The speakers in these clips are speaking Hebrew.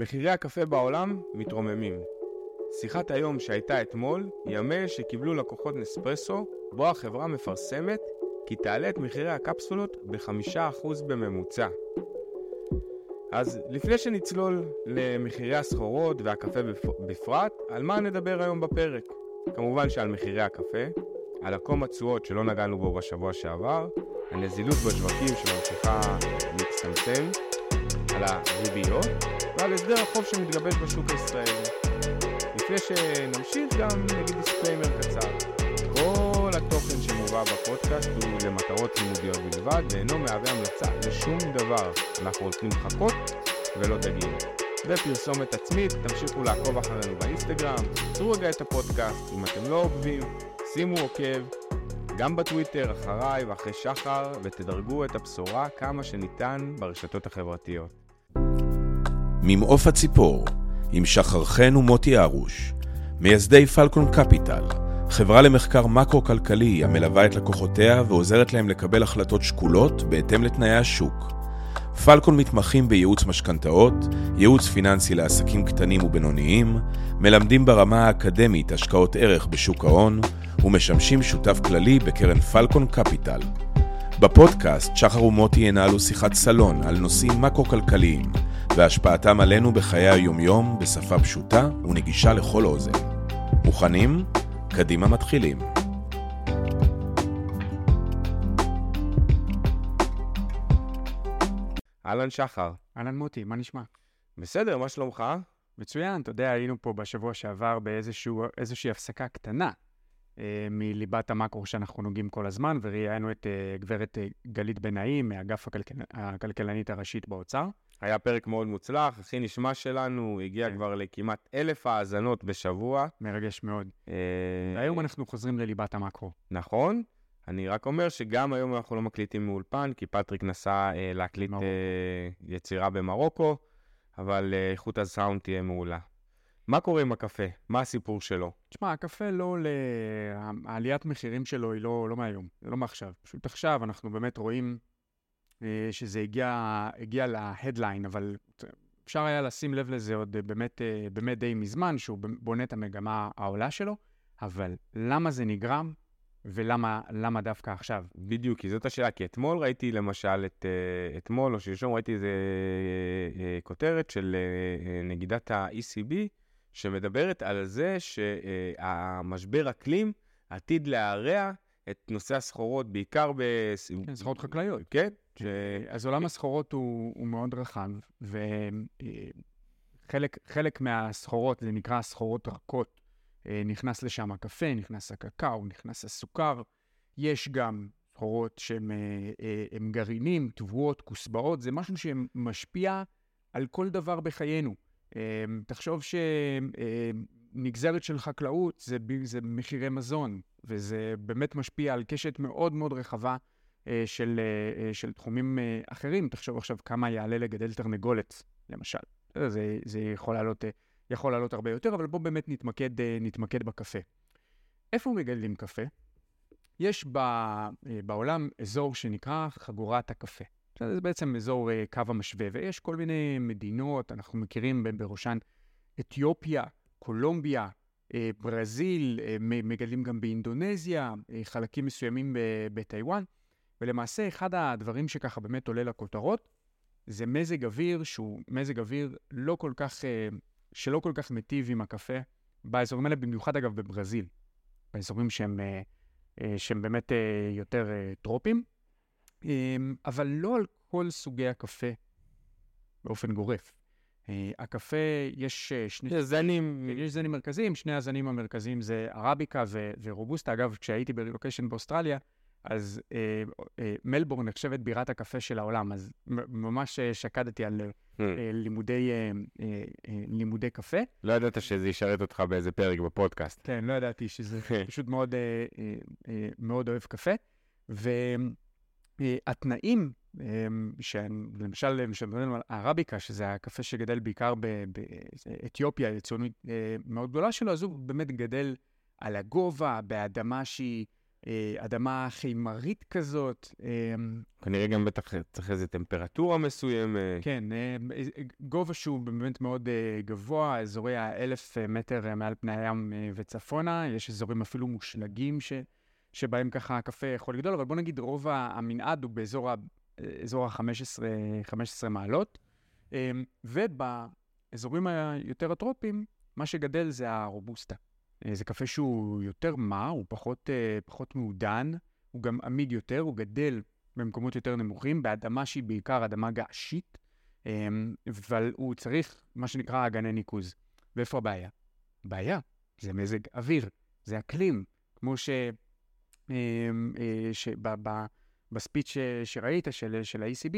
מחירי הקפה בעולם מתרוממים. שיחת היום שהייתה אתמול היא המייל שקיבלו לקוחות נספרסו, בו החברה מפרסמת כי תעלה את מחירי הקפסולות ב-5% בממוצע. אז לפני שנצלול למחירי הסחורות והקפה בפרט, על מה נדבר היום בפרק? כמובן שעל מחירי הקפה, על עקום התשואות שלא נגענו בו בשבוע שעבר, הנזילות בשווקים שממשיכה להצטמצם, על הריביות ועל הסדר החוב שמתגבש בשוק הישראלי. לפני שנמשיך גם נגיד disclaimer קצר. כל התוכן שמובא בפודקאסט הוא למטרות לימודיות בלבד ואינו מהווה המלצה לשום דבר. אנחנו רוצים חכות ולא דגים. ופרסומת עצמית, תמשיכו לעקוב אחרינו באינסטגרם, תעצרו רגע את הפודקאסט, אם אתם לא עוקבים, שימו עוקב, גם בטוויטר, אחריי ואחרי שחר, ותדרגו את הבשורה כמה שניתן ברשתות החברתיות. ממעוף הציפור, עם שחר חן ומוטי ארוש, מייסדי פלקון קפיטל, חברה למחקר מקרו-כלכלי המלווה את לקוחותיה ועוזרת להם לקבל החלטות שקולות בהתאם לתנאי השוק. פלקון מתמחים בייעוץ משכנתאות, ייעוץ פיננסי לעסקים קטנים ובינוניים, מלמדים ברמה האקדמית השקעות ערך בשוק ההון, ומשמשים שותף כללי בקרן פלקון קפיטל. בפודקאסט שחר ומוטי ינהלו שיחת סלון על נושאים מקרו-כלכליים והשפעתם עלינו בחיי היומיום בשפה פשוטה ונגישה לכל אוזן. מוכנים? קדימה מתחילים. אהלן שחר. אהלן מוטי, מה נשמע? בסדר, מה שלומך? מצוין, אתה יודע, היינו פה בשבוע שעבר באיזושהי הפסקה קטנה מליבת המקרו שאנחנו נוגעים כל הזמן, וראיינו את אה, גברת אה, גלית בן-נאים מאגף הכלכל... הכלכלנית הראשית באוצר. היה פרק מאוד מוצלח, הכי נשמע שלנו, הגיע כן. כבר לכמעט אלף האזנות בשבוע. מרגש מאוד. אה... והיום אנחנו חוזרים לליבת המקרו. נכון. אני רק אומר שגם היום אנחנו לא מקליטים מאולפן, כי פטריק נסע אה, להקליט אה, יצירה במרוקו, אבל אה, איכות הסאונד תהיה מעולה. מה קורה עם הקפה? מה הסיפור שלו? תשמע, הקפה לא ל... העליית מחירים שלו היא לא, לא מהיום, לא מעכשיו. פשוט עכשיו אנחנו באמת רואים אה, שזה הגיע, הגיע להדליין, אבל אפשר היה לשים לב לזה עוד אה, באמת, אה, באמת די מזמן, שהוא בונה את המגמה העולה שלו, אבל למה זה נגרם? ולמה דווקא עכשיו? בדיוק, כי זאת השאלה, כי אתמול ראיתי למשל את, אתמול או שלשום ראיתי איזה כותרת של נגידת ה-ECB, שמדברת על זה שהמשבר אקלים עתיד להרע את נושא הסחורות, בעיקר ב... כן, סחורות חקלאיות. כן. ש... אז עולם הסחורות הוא, הוא מאוד רחב, וחלק מהסחורות, זה נקרא סחורות רכות, אה, נכנס לשם הקפה, נכנס הקקאו, נכנס הסוכר. יש גם סחורות שהן אה, אה, גרעינים, תבואות, כוסבאות, זה משהו שמשפיע על כל דבר בחיינו. תחשוב שנגזרת של חקלאות זה, זה מחירי מזון, וזה באמת משפיע על קשת מאוד מאוד רחבה אה, של, אה, אה, של תחומים אחרים. תחשוב עכשיו כמה יעלה לגדל תרנגולת, למשל. זה, זה יכול לעלות, יכול לעלות הרבה יותר, אבל בואו באמת נתמקד, נתמקד בקפה. איפה מגדלים קפה? יש בעולם אזור שנקרא חגורת הקפה. זה בעצם אזור קו המשווה, ויש כל מיני מדינות, אנחנו מכירים בראשן אתיופיה, קולומביה, ברזיל, מגדלים גם באינדונזיה, חלקים מסוימים בטיוואן. ולמעשה, אחד הדברים שככה באמת עולה לכותרות, זה מזג אוויר שהוא מזג אוויר לא כל כך, אה, שלא כל כך מיטיב עם הקפה, באזורים האלה, במיוחד אגב בברזיל, באזורים שהם, אה, אה, שהם באמת יותר טרופיים, אבל לא על כל סוגי הקפה באופן גורף. הקפה, יש שני... יש זנים. יש זנים מרכזיים, שני הזנים המרכזיים זה ערביקה ורובוסטה. אגב, כשהייתי ברילוקיישן באוסטרליה, אז אה, אה, מלבורן נחשבת בירת הקפה של העולם, אז ממש אה, שקדתי על mm. אה, לימודי, אה, אה, אה, לימודי קפה. לא ידעת שזה ישרת אותך באיזה פרק בפודקאסט. כן, לא ידעתי שזה פשוט מאוד, אה, אה, אה, מאוד אוהב קפה. והתנאים, אה, אה, למשל, כשמדברים על ערביקה, שזה הקפה שגדל בעיקר באתיופיה, ציונות אה, מאוד גדולה שלו, אז הוא באמת גדל על הגובה, באדמה שהיא... אה, אדמה חימרית כזאת. אה, כנראה גם בטח צריך איזו טמפרטורה מסוימת. כן, אה, גובה שהוא באמת מאוד גבוה, אזורי האלף מטר מעל פני הים וצפונה, יש אזורים אפילו מושלגים ש, שבהם ככה הקפה יכול לגדול, אבל בוא נגיד רוב המנעד הוא באזור ה-15 מעלות, אה, ובאזורים היותר הטרופיים, מה שגדל זה הרובוסטה. אה, זה קפה שהוא יותר מר, הוא פחות, אה, פחות מעודן, הוא גם עמיד יותר, הוא גדל במקומות יותר נמוכים, באדמה שהיא בעיקר אדמה געשית, אמ, אבל הוא צריך מה שנקרא אגני ניקוז. ואיפה הבעיה? הבעיה זה מזג אוויר, זה אקלים, כמו ש... אמ, בספיץ' ש- שראית של, של ה-ECB,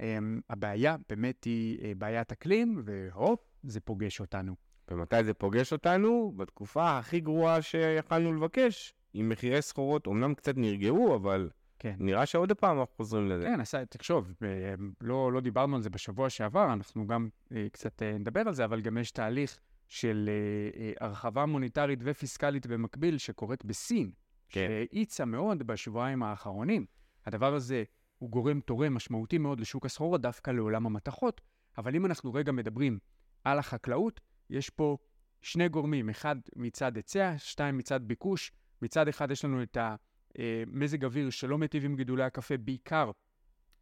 אמ, הבעיה באמת היא אה, בעיית אקלים, והופ, זה פוגש אותנו. ומתי זה פוגש אותנו? בתקופה הכי גרועה שיכלנו לבקש, עם מחירי סחורות, אמנם קצת נרגעו, אבל כן. נראה שעוד פעם אנחנו חוזרים לזה. כן, עשה, תחשוב, אה, לא, לא דיברנו על זה בשבוע שעבר, אנחנו גם אה, קצת אה, נדבר על זה, אבל גם יש תהליך של אה, אה, הרחבה מוניטרית ופיסקלית במקביל שקורית בסין, כן. שהאיצה מאוד בשבועיים האחרונים. הדבר הזה הוא גורם תורם משמעותי מאוד לשוק הסחורות, דווקא לעולם המתכות, אבל אם אנחנו רגע מדברים על החקלאות, יש פה שני גורמים, אחד מצד היצע, שתיים מצד ביקוש. מצד אחד יש לנו את המזג אוויר שלא מיטיב עם גידולי הקפה, בעיקר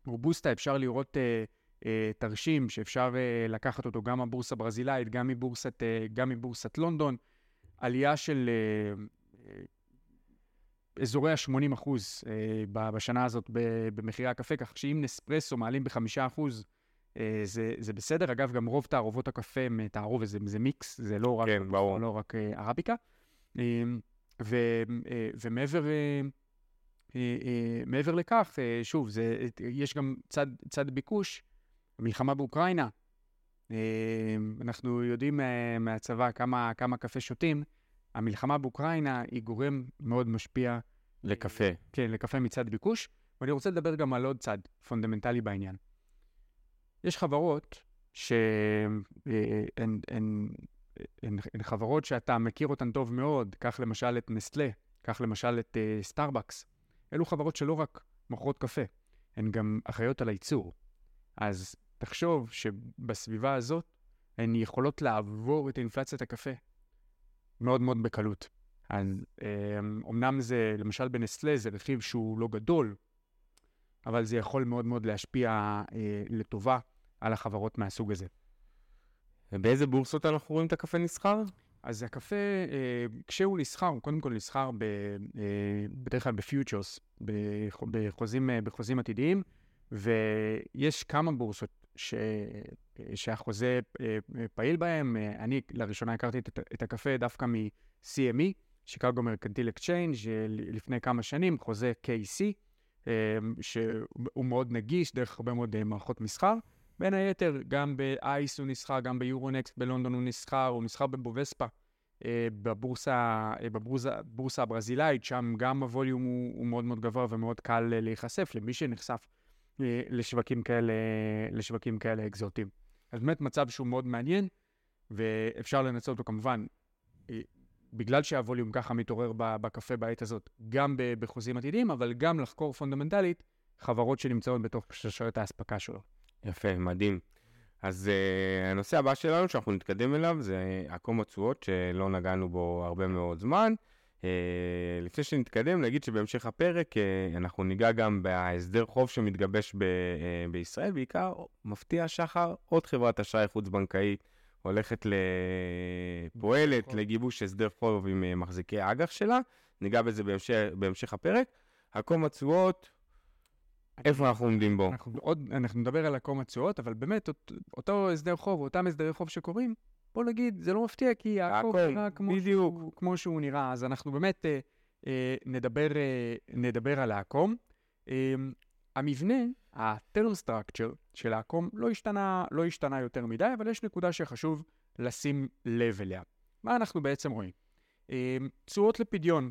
רובוסטה, אפשר לראות אה, אה, תרשים שאפשר אה, לקחת אותו גם מהבורסה הברזילאית, גם מבורסת, אה, גם מבורסת לונדון, עלייה של אה, אה, אזורי ה-80 אחוז אה, בשנה הזאת במחירי הקפה, כך שאם נספרסו מעלים ב-5 אחוז, אה, זה, זה בסדר. אגב, גם רוב תערובות הקפה הם אה, תערובת, זה, זה מיקס, זה לא רק, כן, ברור. לא רק ערביקה. ו, ומעבר מעבר לכך, שוב, זה, יש גם צד, צד ביקוש, המלחמה באוקראינה. אנחנו יודעים מהצבא כמה, כמה קפה שותים. המלחמה באוקראינה היא גורם מאוד משפיע לקפה. כן, לקפה מצד ביקוש, ואני רוצה לדבר גם על עוד צד פונדמנטלי בעניין. יש חברות שהן הן, הן, הן, הן חברות שאתה מכיר אותן טוב מאוד, קח למשל את נסטלה, קח למשל את אה, סטארבקס. אלו חברות שלא רק מוכרות קפה, הן גם אחראיות על הייצור. אז תחשוב שבסביבה הזאת הן יכולות לעבור את אינפלציית הקפה מאוד מאוד בקלות. אז אמ, אמנם זה, למשל בנסטלה, זה רכיב שהוא לא גדול, אבל זה יכול מאוד מאוד להשפיע אה, לטובה על החברות מהסוג הזה. ובאיזה בורסות אנחנו רואים את הקפה נסחר? אז הקפה, אה, כשהוא נסחר, הוא קודם כל נסחר ב, אה, בדרך כלל בפיוטרס, בח- בחוזים, אה, בחוזים עתידיים, ויש כמה בורסות ש, שהחוזה אה, אה, פעיל בהם. אה, אני לראשונה הכרתי את, הקפה דווקא מ-CME, Chicago Mercantile Exchange, לפני כמה שנים, חוזה KC, שהוא מאוד נגיש דרך הרבה מאוד מערכות מסחר. בין היתר, גם ב ICE הוא נסחר, גם ב Euronext בלונדון הוא נסחר, הוא נסחר בבובספה, בבורסה, בבורסה, בבורסה הברזילאית, שם גם ה volume הוא, הוא מאוד מאוד גבוה ומאוד קל להיחשף למי שנחשף לשווקים כאלה, לשווקים כאלה אקזוטיים. אז באמת מצב שהוא מאוד מעניין, ואפשר לנצל אותו כמובן, אה, בגלל שהווליום ככה מתעורר בקפה בעת הזאת, גם בחוזים עתידיים, אבל גם לחקור פונדמנטלית חברות שנמצאות בתוך שרשרת האספקה שלו. יפה, מדהים. אז uh, הנושא הבא שלנו, שאנחנו נתקדם אליו, זה עקום התשואות, שלא נגענו בו הרבה מאוד זמן. Uh, לפני שנתקדם, נגיד שבהמשך הפרק uh, אנחנו ניגע גם בהסדר חוב שמתגבש ב, uh, בישראל, בעיקר מפתיע שחר, עוד חברת אשראי חוץ-בנקאי הולכת ל... פועלת חוב. לגיבוש הסדר חוב עם מחזיקי האג"ח שלה. ניגע בזה בהמשך, בהמשך הפרק. עקום התשואות, איפה אנחנו עומדים בו? אנחנו עוד, אנחנו נדבר על עקום התשואות, אבל באמת, אות, אותו הסדר חוב, אותם הסדרי חוב שקורים, בוא נגיד, זה לא מפתיע, כי העקום, נראה כמו בדיוק. שהוא, כמו שהוא נראה, אז אנחנו באמת אה, אה, נדבר, אה, נדבר על העקום. אה, המבנה, ה-term structure של העקום, לא השתנה, לא השתנה יותר מדי, אבל יש נקודה שחשוב לשים לב אליה. מה אנחנו בעצם רואים? אה, תשואות לפדיון,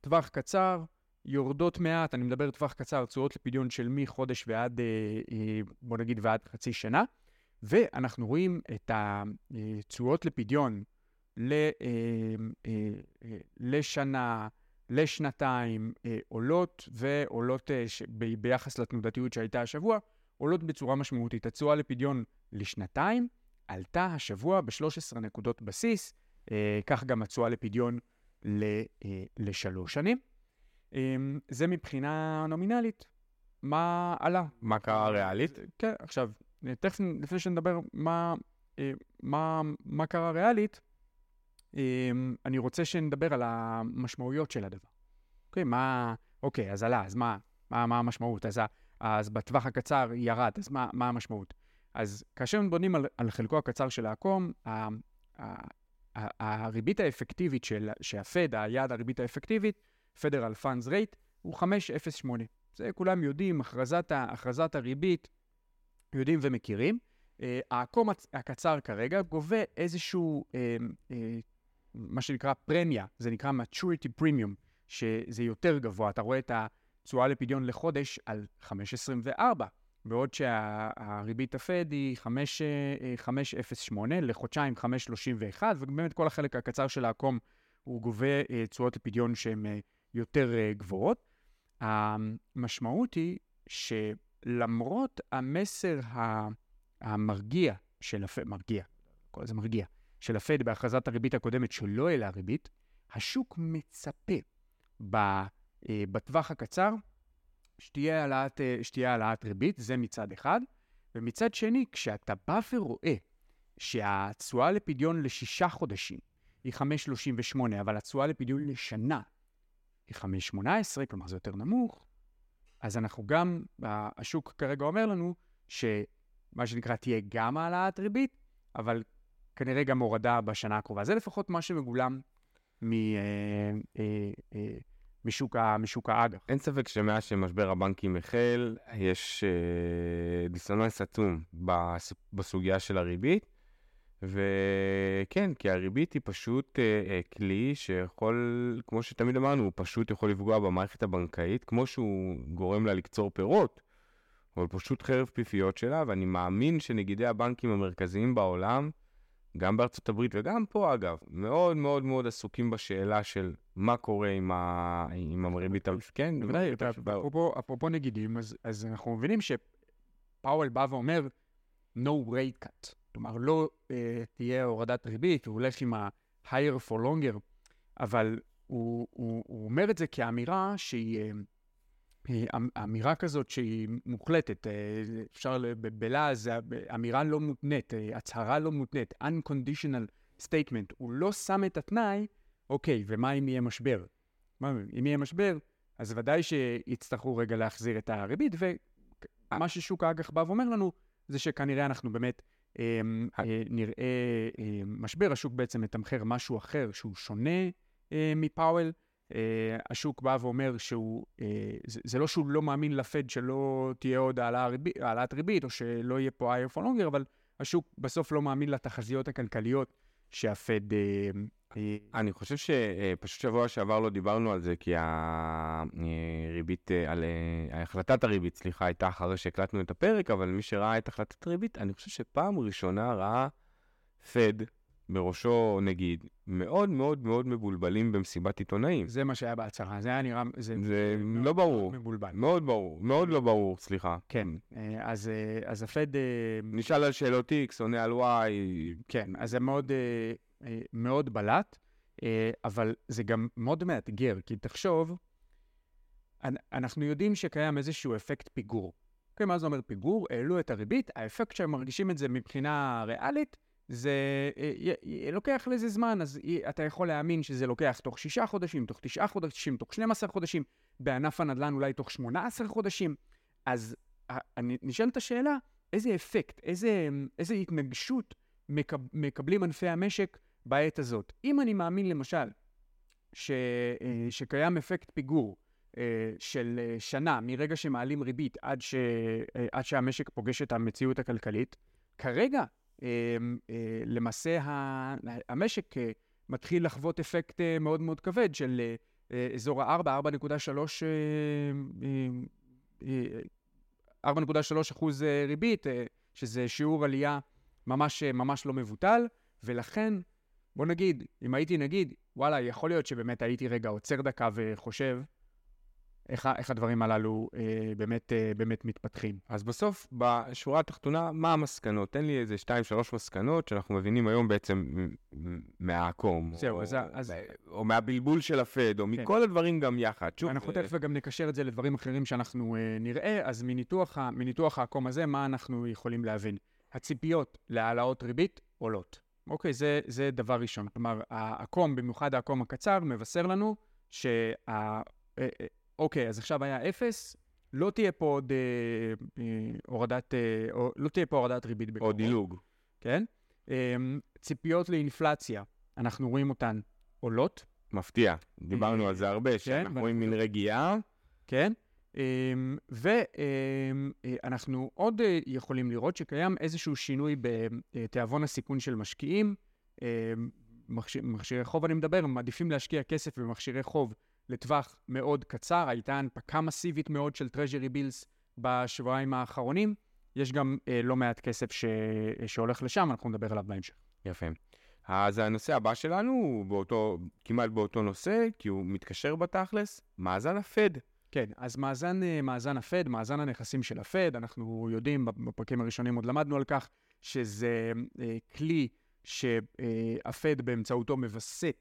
טווח קצר, יורדות מעט, אני מדבר טווח קצר, תשואות לפדיון של מחודש ועד, אה, אה, בוא נגיד, ועד חצי שנה, ואנחנו רואים את התשואות לפדיון אה, אה, אה, לשנה לשנתיים עולות, ועולות. ביחס לתנודתיות שהייתה השבוע, עולות בצורה משמעותית. התשואה לפדיון לשנתיים עלתה השבוע ב-13 נקודות בסיס, כך גם התשואה לפדיון לשלוש שנים. זה מבחינה נומינלית. מה עלה? מה קרה ריאלית? כן, עכשיו, תכף לפני שנדבר מה, אה, מה, מה קרה ריאלית, אה, אני רוצה שנדבר על המשמעויות של הדבר. אוקיי, מה... אוקיי, אז עלה, אז מה, מה, מה המשמעות? אז, אז בטווח הקצר ירד, אז מה, מה המשמעות? אז כאשר בונים על, על חלקו הקצר של העקום, ה, ה, ה, הריבית האפקטיבית של, שהפד, היעד הריבית האפקטיבית, Federal Funds Rate, הוא 5.08. זה כולם יודעים, הכרזת, הכרזת הריבית, יודעים ומכירים. העקום הקצר כרגע גובה איזשהו, uh, uh, מה שנקרא פרמיה, זה נקרא maturity premium, שזה יותר גבוה. אתה רואה את התשואה לפדיון לחודש על 5.24, בעוד שהריבית הפד היא 5.08, לחודשיים 5.31, ובאמת כל החלק הקצר של העקום הוא גובה תשואות לפדיון שהן יותר גבוהות. המשמעות היא שלמרות המסר המרגיע של הפד, מרגיע, כל זה מרגיע, של הפד בהכרזת הריבית הקודמת שלא העלה ריבית, השוק מצפה אה, בטווח הקצר שתהיה העלאת, אה, שתהיה העלאת ריבית, זה מצד אחד. ומצד שני, כשאתה בא ורואה שהתשואה לפדיון לשישה חודשים היא 5.38, אבל התשואה לפדיון לשנה היא 5.18, כלומר זה יותר נמוך, אז אנחנו גם, השוק כרגע אומר לנו שמה שנקרא תהיה גם העלאת ריבית, אבל כנראה גם הורדה בשנה הקרובה. זה לפחות מה שמגולם מ, אה, אה, אה, משוק, משוק האג"ח. אין ספק שמאז שמשבר הבנקים החל, יש אה, דיסוננס עצום בסוגיה של הריבית. וכן, כי הריבית היא פשוט אה, אה, כלי שיכול, כמו שתמיד אמרנו, הוא פשוט יכול לפגוע במערכת הבנקאית, כמו שהוא גורם לה לקצור פירות, אבל פשוט חרב פיפיות שלה, ואני מאמין שנגידי הבנקים המרכזיים בעולם, גם בארצות הברית וגם פה אגב, מאוד מאוד מאוד עסוקים בשאלה של מה קורה עם, ה... עם הריבית. כן, בוודאי, אפרופו, אפרופו נגידים, אז, אז אנחנו מבינים שפאוול בא ואומר, no rate cut. כלומר, לא אה, תהיה הורדת ריבית, הוא הולך עם ה-higher for longer, אבל הוא, הוא, הוא אומר את זה כאמירה שהיא... אה, אמ, אמירה כזאת שהיא מוחלטת, אה, אפשר בלעז, זה אמירה לא מותנית, אה, הצהרה לא מותנית, unconditional statement, הוא לא שם את התנאי, אוקיי, ומה אם יהיה משבר? מה, אם יהיה משבר, אז ודאי שיצטרכו רגע להחזיר את הריבית, ומה ששוק האג"ח בא ואומר לנו, זה שכנראה אנחנו באמת אמ, אה, נראה אמ, משבר, השוק בעצם מתמחר משהו אחר שהוא שונה אה, מפאוול. אה, השוק בא ואומר שהוא, זה לא שהוא לא מאמין לפד שלא תהיה עוד העלאת ריבית, או שלא יהיה פה higher for longer, אבל השוק בסוף לא מאמין לתחזיות הכלכליות שהפד אה, אני חושב שפשוט שבוע שעבר לא דיברנו על זה, כי הריבית, אה, על אה, החלטת הריבית, סליחה, הייתה אחרי שהקלטנו את הפרק, אבל מי שראה את החלטת הריבית, אני חושב שפעם ראשונה ראה פד, בראשו נגיד, מאוד מאוד מאוד מבולבלים במסיבת עיתונאים. זה מה שהיה בהצהרה, זה היה נראה... זה, זה לא מאוד ברור. מבולבל. מאוד ברור, מאוד לא ברור, סליחה. כן, אז, אז הפד... נשאל על שאלות X, עונה על Y. כן, אז זה מאוד... אה, מאוד בלט, אה, אבל זה גם מאוד מאתגר, כי תחשוב, אנחנו יודעים שקיים איזשהו אפקט פיגור. אוקיי, מה זה אומר פיגור? העלו את הריבית, האפקט שהם מרגישים את זה מבחינה ריאלית, זה אה, לוקח לזה זמן, אז אתה יכול להאמין שזה לוקח תוך שישה חודשים, תוך תשעה חודשים, תוך 12 חודשים, בענף הנדל"ן אולי תוך 18 חודשים. אז נשאלת השאלה, איזה אפקט, איזה, איזה התנגשות מקב, מקבלים ענפי המשק בעת הזאת. אם אני מאמין למשל ש, אה, שקיים אפקט פיגור אה, של אה, שנה מרגע שמעלים ריבית עד, ש, עד שהמשק פוגש את המציאות הכלכלית, כרגע למעשה המשק מתחיל לחוות אפקט מאוד מאוד כבד של אזור ה-4, 4.3 4.3 אחוז ריבית, שזה שיעור עלייה ממש, ממש לא מבוטל, ולכן בוא נגיד, אם הייתי נגיד, וואלה, יכול להיות שבאמת הייתי רגע עוצר דקה וחושב איך, איך הדברים הללו אה, באמת, אה, באמת מתפתחים. אז בסוף, בשורה התחתונה, מה המסקנות? תן לי איזה שתיים, שלוש מסקנות שאנחנו מבינים היום בעצם מהעקום. זהו, או, אז אז- או מהבלבול של הפד, או כן. מכל הדברים גם יחד. שוב, אנחנו אה, תכף גם נקשר את זה לדברים אחרים שאנחנו אה, נראה, אז מניתוח, מניתוח העקום הזה, מה אנחנו יכולים להבין? הציפיות להעלאות ריבית עולות. אוקיי, זה, זה דבר ראשון. כלומר, העקום, במיוחד העקום הקצר, מבשר לנו שה... אה, אה, אוקיי, אז עכשיו היה אפס, לא תהיה פה עוד אה, אה, הורדת, אה, או, לא תהיה פה הורדת ריבית או בקרוב. דילוג. כן? אה, ציפיות לאינפלציה, אנחנו רואים אותן עולות. מפתיע. דיברנו על זה הרבה, שאנחנו כן, רואים מין רגיעה. כן? ואנחנו עוד אה, יכולים לראות שקיים איזשהו שינוי בתיאבון הסיכון של משקיעים. אמ, מכשי- מכשירי חוב אני מדבר, הם מעדיפים להשקיע כסף במכשירי חוב לטווח מאוד קצר. הייתה הנפקה מסיבית מאוד של טרז'רי בילס בשבועיים האחרונים. יש גם אה, לא מעט כסף ש... שהולך לשם, אנחנו נדבר עליו בהמשך. יפה. אז הנושא הבא שלנו הוא באותו, כמעט באותו נושא, כי הוא מתקשר בתכלס, מאזן הפד. כן, אז מאזן, אה, מאזן הפד, מאזן הנכסים של הפד, אנחנו יודעים, בפרקים הראשונים עוד למדנו על כך, שזה אה, כלי שהפד באמצעותו מווסת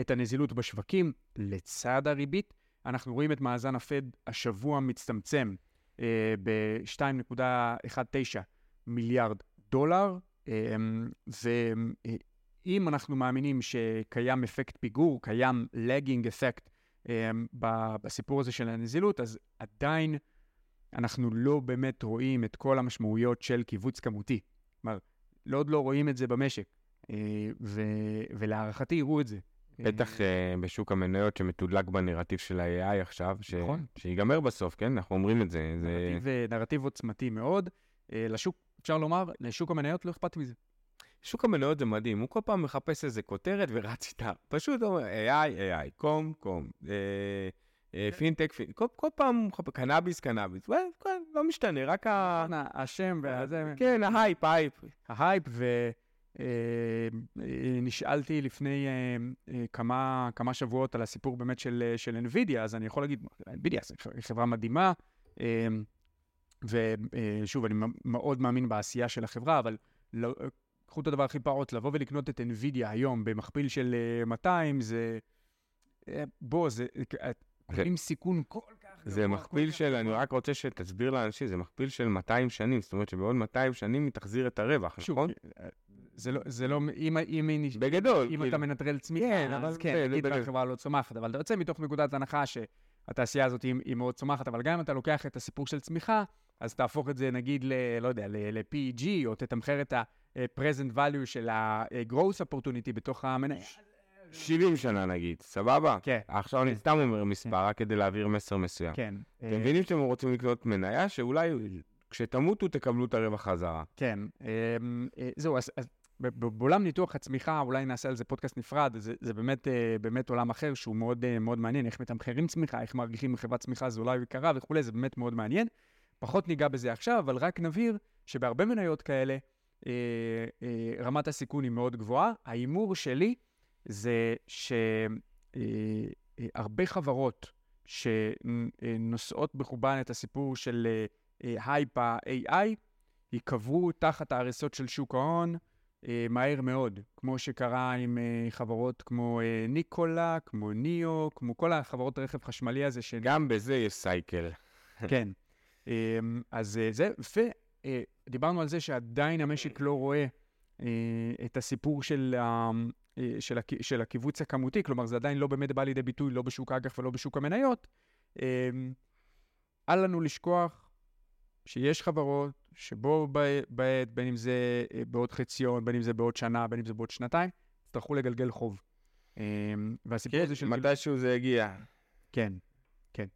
את הנזילות בשווקים לצד הריבית. אנחנו רואים את מאזן הפד השבוע מצטמצם אה, ב-2.19 מיליארד דולר, אה, ואם אנחנו מאמינים שקיים אפקט פיגור, קיים lagging אמ, ב- בסיפור הזה של הנזילות, אז עדיין אנחנו לא באמת רואים את כל המשמעויות של קיבוץ כמותי. כלומר, לא עוד לא רואים את זה במשק, אה, ו- ולהערכתי יראו את זה. בטח אה, בשוק המניות שמתודלק בנרטיב של ה-AI עכשיו, ש... נכון. שיגמר בסוף, כן? אנחנו אומרים את זה. זה... נרטיב, אה, נרטיב עוצמתי מאוד. אה, לשוק, אפשר לומר, לשוק המניות לא אכפת מזה. שוק המניות זה מדהים, הוא כל פעם מחפש איזה כותרת ורץ איתה. פשוט אומר AI, AI, קום, קום, אה, אה, פינטק, פינטק, כל, פעם הוא מחפש קנאביס, קנאביס, כן, לא משתנה, רק ה... השם והזה, כן, ה hype, ה hype. ה hype, ונשאלתי לפני אה, אה, כמה, שבועות על הסיפור באמת של, אה, NVIDIA, אז אני יכול להגיד, NVIDIA זו חברה מדהימה, אה, ושוב, אני מאוד מאמין בעשייה של החברה, אבל לא, קחו את הדבר הכי פעוט, לבוא ולקנות את NVIDIA היום במכפיל של אה, 200, זה... אה, בוא, זה... אה, קוראים סיכון כל כך גבוה. זה מכפיל של, אני. רק רוצה שתסביר לאנשים, זה מכפיל של 200 שנים, זאת אומרת שבעוד 200 שנים היא תחזיר את הרווח, נכון? אה, זה לא, זה לא, אם, אם, אם, בגדול, אם כאילו. אתה מנטרל צמיחה, כן, אז כן, נגיד. והחברה לא צומחת, אבל אתה יוצא מתוך נקודת הנחה שהתעשייה הזאת היא, היא מאוד צומחת, אבל גם אם אתה לוקח את הסיפור של צמיחה, אז תהפוך את זה נגיד ל... לא יודע, ל-PEG, או תתמחר את ה-present value של ה-growth opportunity בתוך המניה. 70 שנה נגיד, סבבה? כן. עכשיו אני סתם אומר מספר, רק כדי להעביר מסר מסוים. כן. אתם אה, מבינים שאתם רוצים לקנות מניה שאולי כשתמותו תקבלו את הרווח חזרה. כן. אמ, אה, זהו, אז... בעולם ניתוח הצמיחה, אולי נעשה על זה פודקאסט נפרד, זה, זה באמת, אה, באמת עולם אחר שהוא מאוד, אה, מאוד מעניין, איך מתמחרים צמיחה, איך מעריכים מחברת צמיחה זולה ויקרה וכולי, זה באמת מאוד מעניין. פחות ניגע בזה עכשיו, אבל רק נבהיר שבהרבה מניות כאלה, אה, אה, רמת הסיכון היא מאוד גבוהה. ההימור שלי זה שהרבה חברות שנושאות בחובן את הסיפור של הייפ ה-AI, ייקברו תחת ההריסות של שוק ההון אה, מהר מאוד, כמו שקרה עם אה, חברות כמו אה, ניקולה, כמו ניאו, כמו כל החברות רכב חשמלי הזה, ש... גם בזה יש cycle. כן. אז אה, זה, ודיברנו על זה שעדיין המשק לא רואה אה, את הסיפור של, ה- אה, של, הכ- של הקיבוץ הכמותי, כלומר זה עדיין לא באמת בא לידי ביטוי לא בשוק האג"ח ולא בשוק המניות. אמ, אל לנו לשכוח שיש חברות שבו בעת, בין אם זה אה, בעוד חציון, בין אם זה בעוד שנה, בין אם זה בעוד שנתיים, יצטרכו לגלגל חוב. אמ, והסיפור כן, הזה של... מתישהו זה יגיע. כן, כן.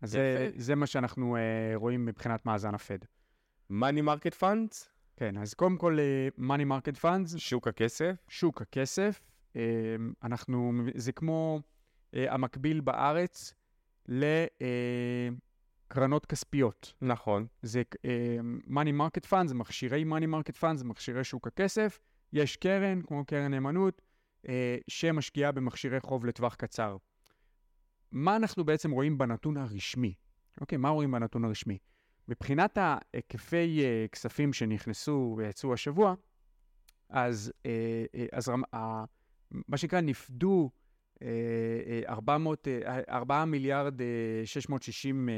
אז זה. זה מה שאנחנו רואים מבחינת מאזן הפד. Money market funds, כן, אז קודם כל, money market funds, שוק הכסף. שוק הכסף, uh, אנחנו, זה כמו uh, המקביל בארץ לקרנות כספיות. נכון. זה money market funds, זה מכשירי money market funds, זה מכשירי שוק הכסף, יש קרן, כמו קרן נאמנות, אה, שמשקיעה במכשירי חוב לטווח קצר. מה אנחנו בעצם רואים בנתון הרשמי? אוקיי, מה רואים בנתון הרשמי? מבחינת ההיקפי uh, כספים שנכנסו ויצאו השבוע, אז, uh, uh, אז מה שנקרא נפדו uh, 400, uh, 4 מיליארד uh, 660 uh,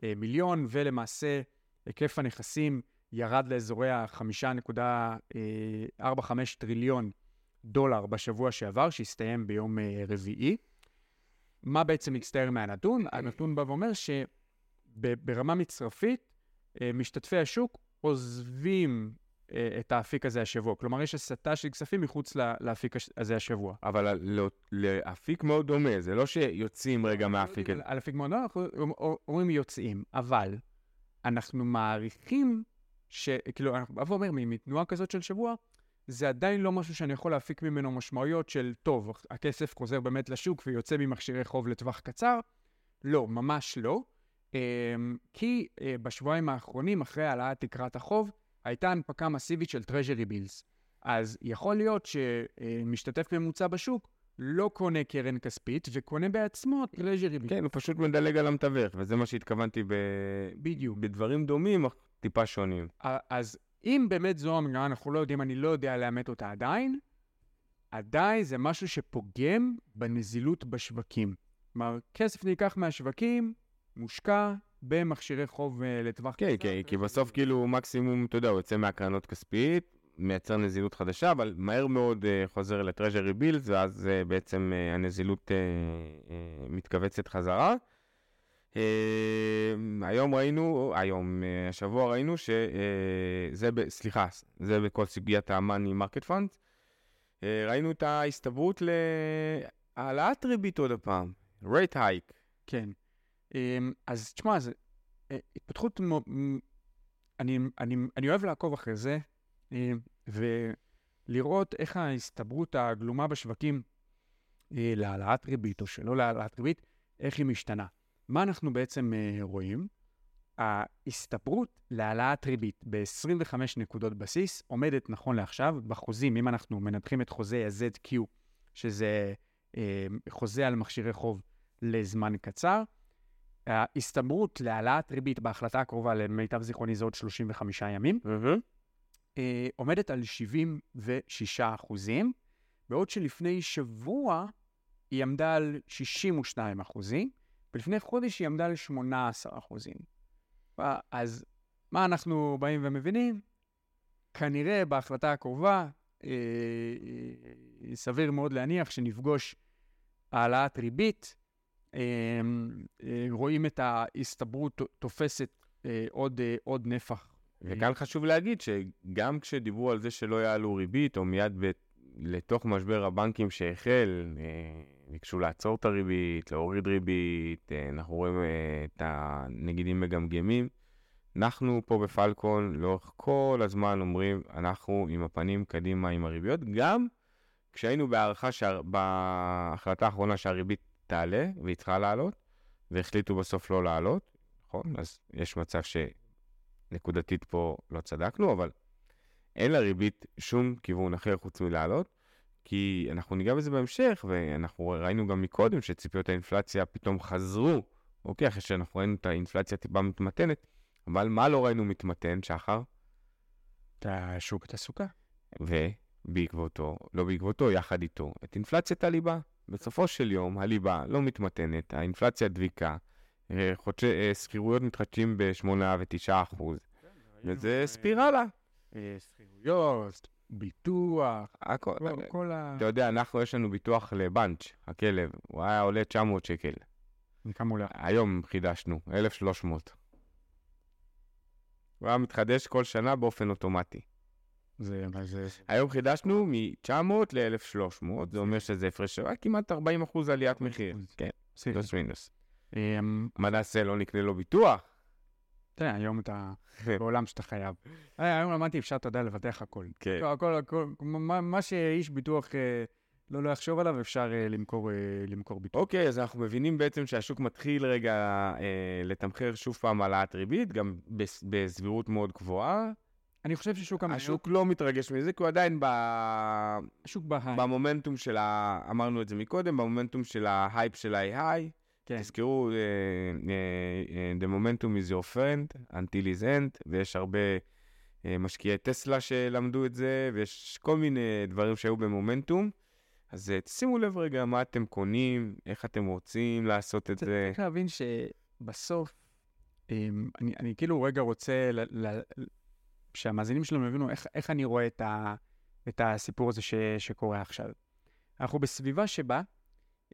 uh, מיליון, ולמעשה היקף הנכסים ירד לאזורי ה-5.45 טריליון דולר בשבוע שעבר, שהסתיים ביום רביעי. מה בעצם מצטער מהנתון? הנתון בא ואומר שברמה מצרפית, אה, משתתפי השוק עוזבים אה, את האפיק הזה השבוע. כלומר, יש הסטה של כספים מחוץ לאפיק הזה השבוע. אבל לא, לאפיק מאוד דומה, זה לא שיוצאים רגע מהאפיק הזה. על אפיק מאוד דומה, אנחנו אומרים יוצאים, אבל אנחנו מעריכים ש... כאילו, אנחנו בא ואומר, מתנועה כזאת של שבוע, זה עדיין לא משהו שאני יכול להפיק ממנו משמעויות של, טוב, הכסף חוזר באמת לשוק ויוצא ממכשירי חוב לטווח קצר. לא, ממש לא. אמ, כי אה, בשבועיים האחרונים, אחרי העלאת תקרת החוב, הייתה הנפקה מסיבית של טרז'רי בילס. אז יכול להיות שמשתתף ממוצע בשוק לא קונה קרן כספית וקונה בעצמו טרז'רי בילס. כן, הוא פשוט מדלג על המתווך, וזה מה שהתכוונתי ב... בדיוק. בדברים דומים, אך טיפה שונים. אז אם באמת זו המגרעה, אנחנו לא יודעים, אני לא יודע לאמת אותה עדיין, עדיין זה משהו שפוגם בנזילות בשווקים. כלומר, כסף נלקח מהשווקים, מושקע במכשירי חוב uh, לטווח כן, כן, כי בסוף כאילו מקסימום, אתה יודע, הוא יוצא מהקרנות כספית, מייצר נזילות חדשה, אבל מהר מאוד uh, חוזר לטרז'רי בילס, ואז uh, בעצם הנזילות מתכווצת חזרה. היום ראינו, היום, השבוע ראינו שזה, סליחה, זה בכל סוגיית ה-money market. Uh, ראינו את ההסתברות להעלאת ריבית עוד הפעם, rate hike. כן. אמ, אז תשמע, זה אה, התפתחות, אני, אני, אני אוהב לעקוב אחרי זה, אמ, ולראות איך ההסתברות הגלומה בשווקים אה, להעלאת ריבית, או שלא להעלאת ריבית, איך היא משתנה. מה אנחנו בעצם אה, רואים? ההסתברות להעלאת ריבית ב-25 נקודות בסיס עומדת נכון לעכשיו בחוזים, אם אנחנו מנתחים את חוזה ה-ZQ, שזה אה, חוזה על מכשירי חוב לזמן קצר, ההסתברות להעלאת ריבית בהחלטה הקרובה, למיטב זיכרוני זה עוד 35 ימים, mm-hmm. אה, עומדת על 76 אחוזים, בעוד שלפני שבוע היא עמדה על 62 אחוזים, ולפני חודש היא עמדה על 18 אחוזים. אז מה אנחנו באים ומבינים? כנראה בהחלטה הקרובה, אה, אה, סביר מאוד להניח שנפגוש העלאת ריבית, אה, רואים את ההסתברות תופסת אה, עוד, אה, עוד נפח. וכאן חשוב להגיד שגם כשדיברו על זה שלא יעלו ריבית, או מיד ב... לתוך משבר הבנקים שהחל, ביקשו לעצור את הריבית, להוריד ריבית, אנחנו רואים את הנגידים מגמגמים. אנחנו פה בפלקון לאורך כל הזמן אומרים, אנחנו עם הפנים קדימה עם הריביות, גם כשהיינו בהערכה, שה... בהחלטה האחרונה שהריבית תעלה, והיא צריכה לעלות, והחליטו בסוף לא לעלות, נכון? אז יש מצב שנקודתית פה לא צדקנו, אבל אין לריבית שום כיוון אחר חוץ מלעלות, כי אנחנו ניגע בזה בהמשך, ואנחנו ראינו גם מקודם שציפיות האינפלציה פתאום חזרו, אוקיי, אחרי שאנחנו ראינו את האינפלציה טיפה מתמתנת, אבל מה לא ראינו מתמתן, שחר? את השוק התעסוקה. ובעקבותו, לא בעקבותו, יחד איתו, את אינפלציית הליבה. בסופו של יום הליבה לא מתמתנת, האינפלציה דביקה, אה, חודשי אה, שכירויות מתחדשים ב-8 ו-9 אחוז, כן, וזה אה, ספירלה. שכירויות, ביטוח, הכל, כל ה... אתה יודע, אנחנו, יש לנו ביטוח לבנץ', הכלב, הוא היה עולה 900 שקל. כמה עולה? היום חידשנו, 1,300. הוא היה מתחדש כל שנה באופן אוטומטי. זה, זה... היום חידשנו מ-900 ל-1,300, זה אומר שזה הפרש שווה כמעט 40 אחוז עליית מחיר. כן, פלוס מינוס. אמ, מה נעשה, לא נקנה לו ביטוח? תראה, היום אתה בעולם שאתה חייב. אה, היום למדתי, אפשר, אתה יודע, לבטח הכל. כן. הכל, הכל, מה שאיש ביטוח אה, לא לא יחשוב עליו, אפשר אה, למכור ביטוח. אוקיי, אז אנחנו מבינים בעצם שהשוק מתחיל רגע לתמחר שוב פעם העלאת ריבית, גם בסבירות מאוד גבוהה. אני חושב ששוק המניות, השוק לא מתרגש מזה, כי הוא עדיין ב... השוק בהיי. במומנטום של ה... אמרנו את זה מקודם, במומנטום של ההייפ של ה-AI. כן. תזכרו, אה, אה, אה, the momentum is your friend until is end, ויש הרבה אה, משקיעי טסלה שלמדו את זה, ויש כל מיני דברים שהיו במומנטום. אז אה, שימו לב רגע מה אתם קונים, איך אתם רוצים לעשות את זה. צריך להבין שבסוף, אמ, אני, אני כאילו רגע רוצה ל, ל, שהמאזינים שלנו יבינו איך, איך אני רואה את, ה, את הסיפור הזה ש, שקורה עכשיו. אנחנו בסביבה שבה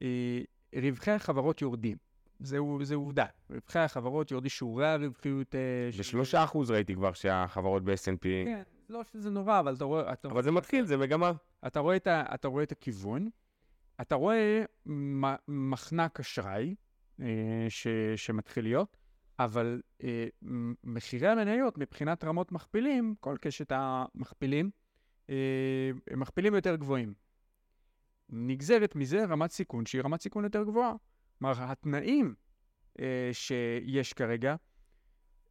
אה, רווחי החברות יורדים. זהו, זה עובדה. רווחי החברות יורדים, שיעורי הרווחיות... אה, של- בשלושה אחוז ראיתי כבר שהחברות ב-S&P, כן, לא שזה נורא, אבל אתה רואה... אתה, אבל זה מתחיל, זה מגמה. אתה רואה את, ה, אתה רואה את הכיוון, אתה רואה מחנק אשראי אה, ש, שמתחיל להיות, אבל אה, מחירי המניות מבחינת רמות מכפילים, כל קשת המכפילים, אה, הם מכפילים יותר גבוהים. נגזרת מזה רמת סיכון שהיא רמת סיכון יותר גבוהה. כלומר, התנאים אה, שיש כרגע,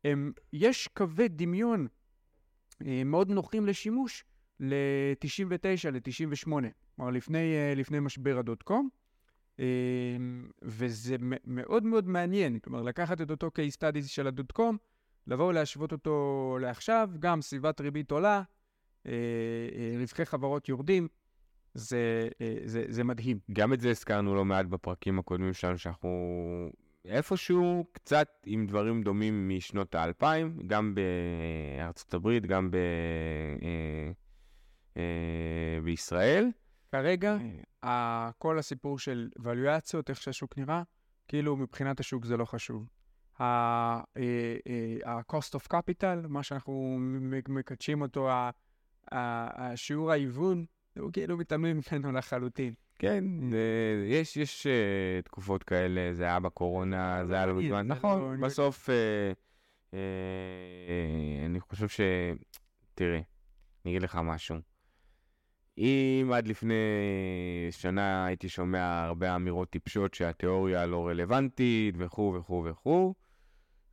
הם, יש קווי דמיון אה, מאוד נוחים לשימוש ל-99, ל-98, כלומר לפני, אה, לפני משבר הדוט קום, וזה מ- מאוד מאוד מעניין, כלומר לקחת את אותו case studies של הדוט קום, לבוא ולהשוות אותו לעכשיו, גם סביבת ריבית עולה, אה, אה, רווחי חברות יורדים, זה, אה, זה, זה מדהים. גם את זה הזכרנו לא מעט בפרקים הקודמים שלנו, שאנחנו איפשהו קצת עם דברים דומים משנות האלפיים, גם בארצות הברית, גם ב... בישראל. כרגע, כל הסיפור של ואלואציות, איך שהשוק נראה, כאילו מבחינת השוק זה לא חשוב. אה, אה, ה-cost of capital, מה שאנחנו מקדשים אותו, השיעור ההיוון, הוא כאילו מתעלמים ממנו לחלוטין. כן, יש, יש אה, תקופות כאלה, זה היה בקורונה, זה היה לא. זה נכון, לא- בסוף אני חושב ש... תראה, אני אגיד לך משהו. אם עד לפני שנה הייתי שומע הרבה אמירות טיפשות שהתיאוריה לא רלוונטית וכו' וכו' וכו',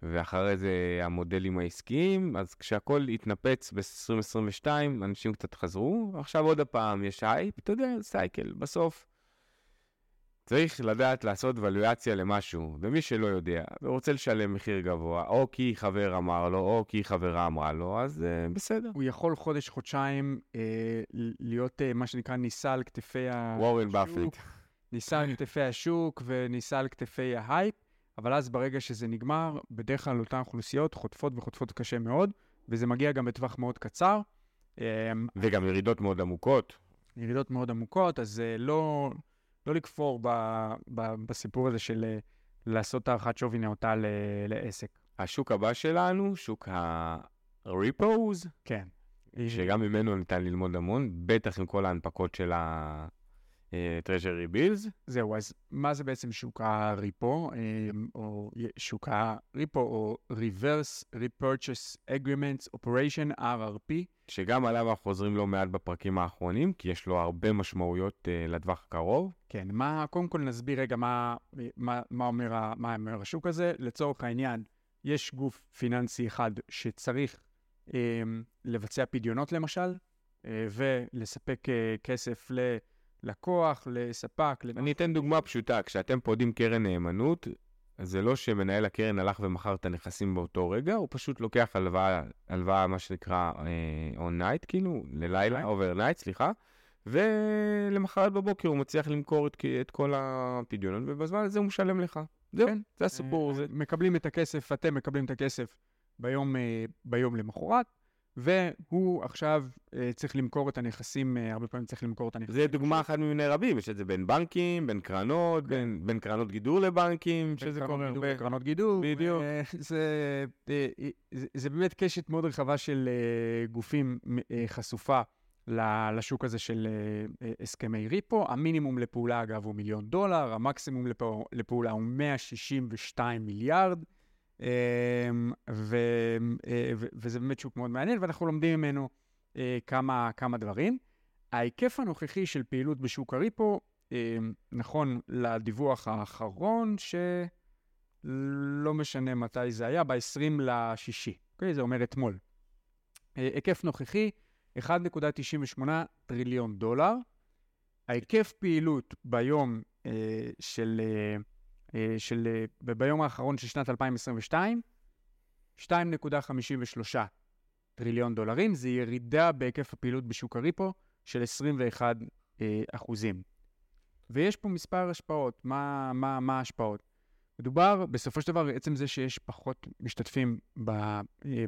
ואחרי זה המודלים העסקיים, אז כשהכול התנפץ ב-2022, אנשים קצת חזרו, עכשיו עוד הפעם יש הייפ, אתה יודע, cycle, בסוף. צריך לדעת לעשות ולואציה למשהו, ומי שלא יודע, ורוצה לשלם מחיר גבוה, או כי חבר אמר לו, או כי חברה אמרה לו, אז uh, בסדר. הוא יכול חודש-חודשיים אה, ל- להיות אה, מה שנקרא נישא על כתפי השוק. וורן באפט. נישא על כתפי השוק ונישא על כתפי ההייפ, אבל אז ברגע שזה נגמר, בדרך כלל אותן אוכלוסיות חוטפות וחוטפות קשה מאוד, וזה מגיע גם בטווח מאוד קצר. וגם ירידות מאוד עמוקות. ירידות מאוד עמוקות, אז אה, לא, לא לכפור ב, ב, בסיפור הזה של אה, לעשות הערכת שווי נאותה ל, לעסק. השוק הבא שלנו, שוק ה-repos, כן. שגם ממנו ניתן ללמוד המון, בטח עם כל ההנפקות של ה-treasury bills. זהו, אז מה זה בעצם שוק הריפו, אה, או שוק הריפו, או reverse repurchase agreements operation, RRP? שגם עליו אנחנו חוזרים לא מעט בפרקים האחרונים, כי יש לו הרבה משמעויות uh, לטווח הקרוב. כן, מה, קודם כל נסביר רגע מה, מה, מה, אומר, מה אומר השוק הזה. לצורך העניין, יש גוף פיננסי אחד שצריך אה, לבצע פדיונות למשל, אה, ולספק אה, כסף ללקוח, לספק, למשהו. אני אתן דוגמה פשוטה, כשאתם פודים קרן נאמנות, זה לא שמנהל הקרן הלך ומכר את הנכסים באותו רגע, הוא פשוט לוקח הלוואה, הלוואה מה שנקרא אה, on night, כאילו, ללילה, overnight, סליחה, ולמחרת בבוקר הוא מצליח למכור את, את כל הפדיונות, ובזמן הזה הוא משלם לך. זהו, כן. זה הסיפור. אה, זה... מקבלים את הכסף, אתם מקבלים את הכסף ביום, אה, ביום למחרת, והוא עכשיו אה, צריך למכור את הנכסים, אה, הרבה פעמים צריך למכור את הנכסים. זה דוגמה אחת ממיני רבים, יש את זה בין בנקים, בין קרנות, בין, בין קרנות גידור לבנקים, שזה קרנות קורה הרבה. וקרנות גידור. בדיוק. אה, זה, אה, זה, זה באמת קשת מאוד רחבה של גופים חשופה לשוק הזה של הסכמי ריפו. המינימום לפעולה, אגב, הוא מיליון דולר, המקסימום לפעו- לפעולה הוא 162 מיליארד. אה, ו, אה, ו, וזה באמת שוק מאוד מעניין, ואנחנו לומדים ממנו אה, כמה, כמה דברים. ההיקף הנוכחי של פעילות בשוק הריפו, אה, נכון לדיווח האחרון, שלא משנה מתי זה היה, ב-20 לשישי, אוקיי? זה אומר אתמול. אה, היקף נוכחי, 1.98 טריליון דולר. ההיקף פעילות ביום של, של, אה, ביום האחרון של שנת 2022, 2.53 טריליון דולרים, זה ירידה בהיקף הפעילות בשוק הריפו של 21 אה, אחוזים. ויש פה מספר השפעות. מה, מה, מה ההשפעות? מדובר, בסופו של דבר, עצם זה שיש פחות משתתפים ב, אה,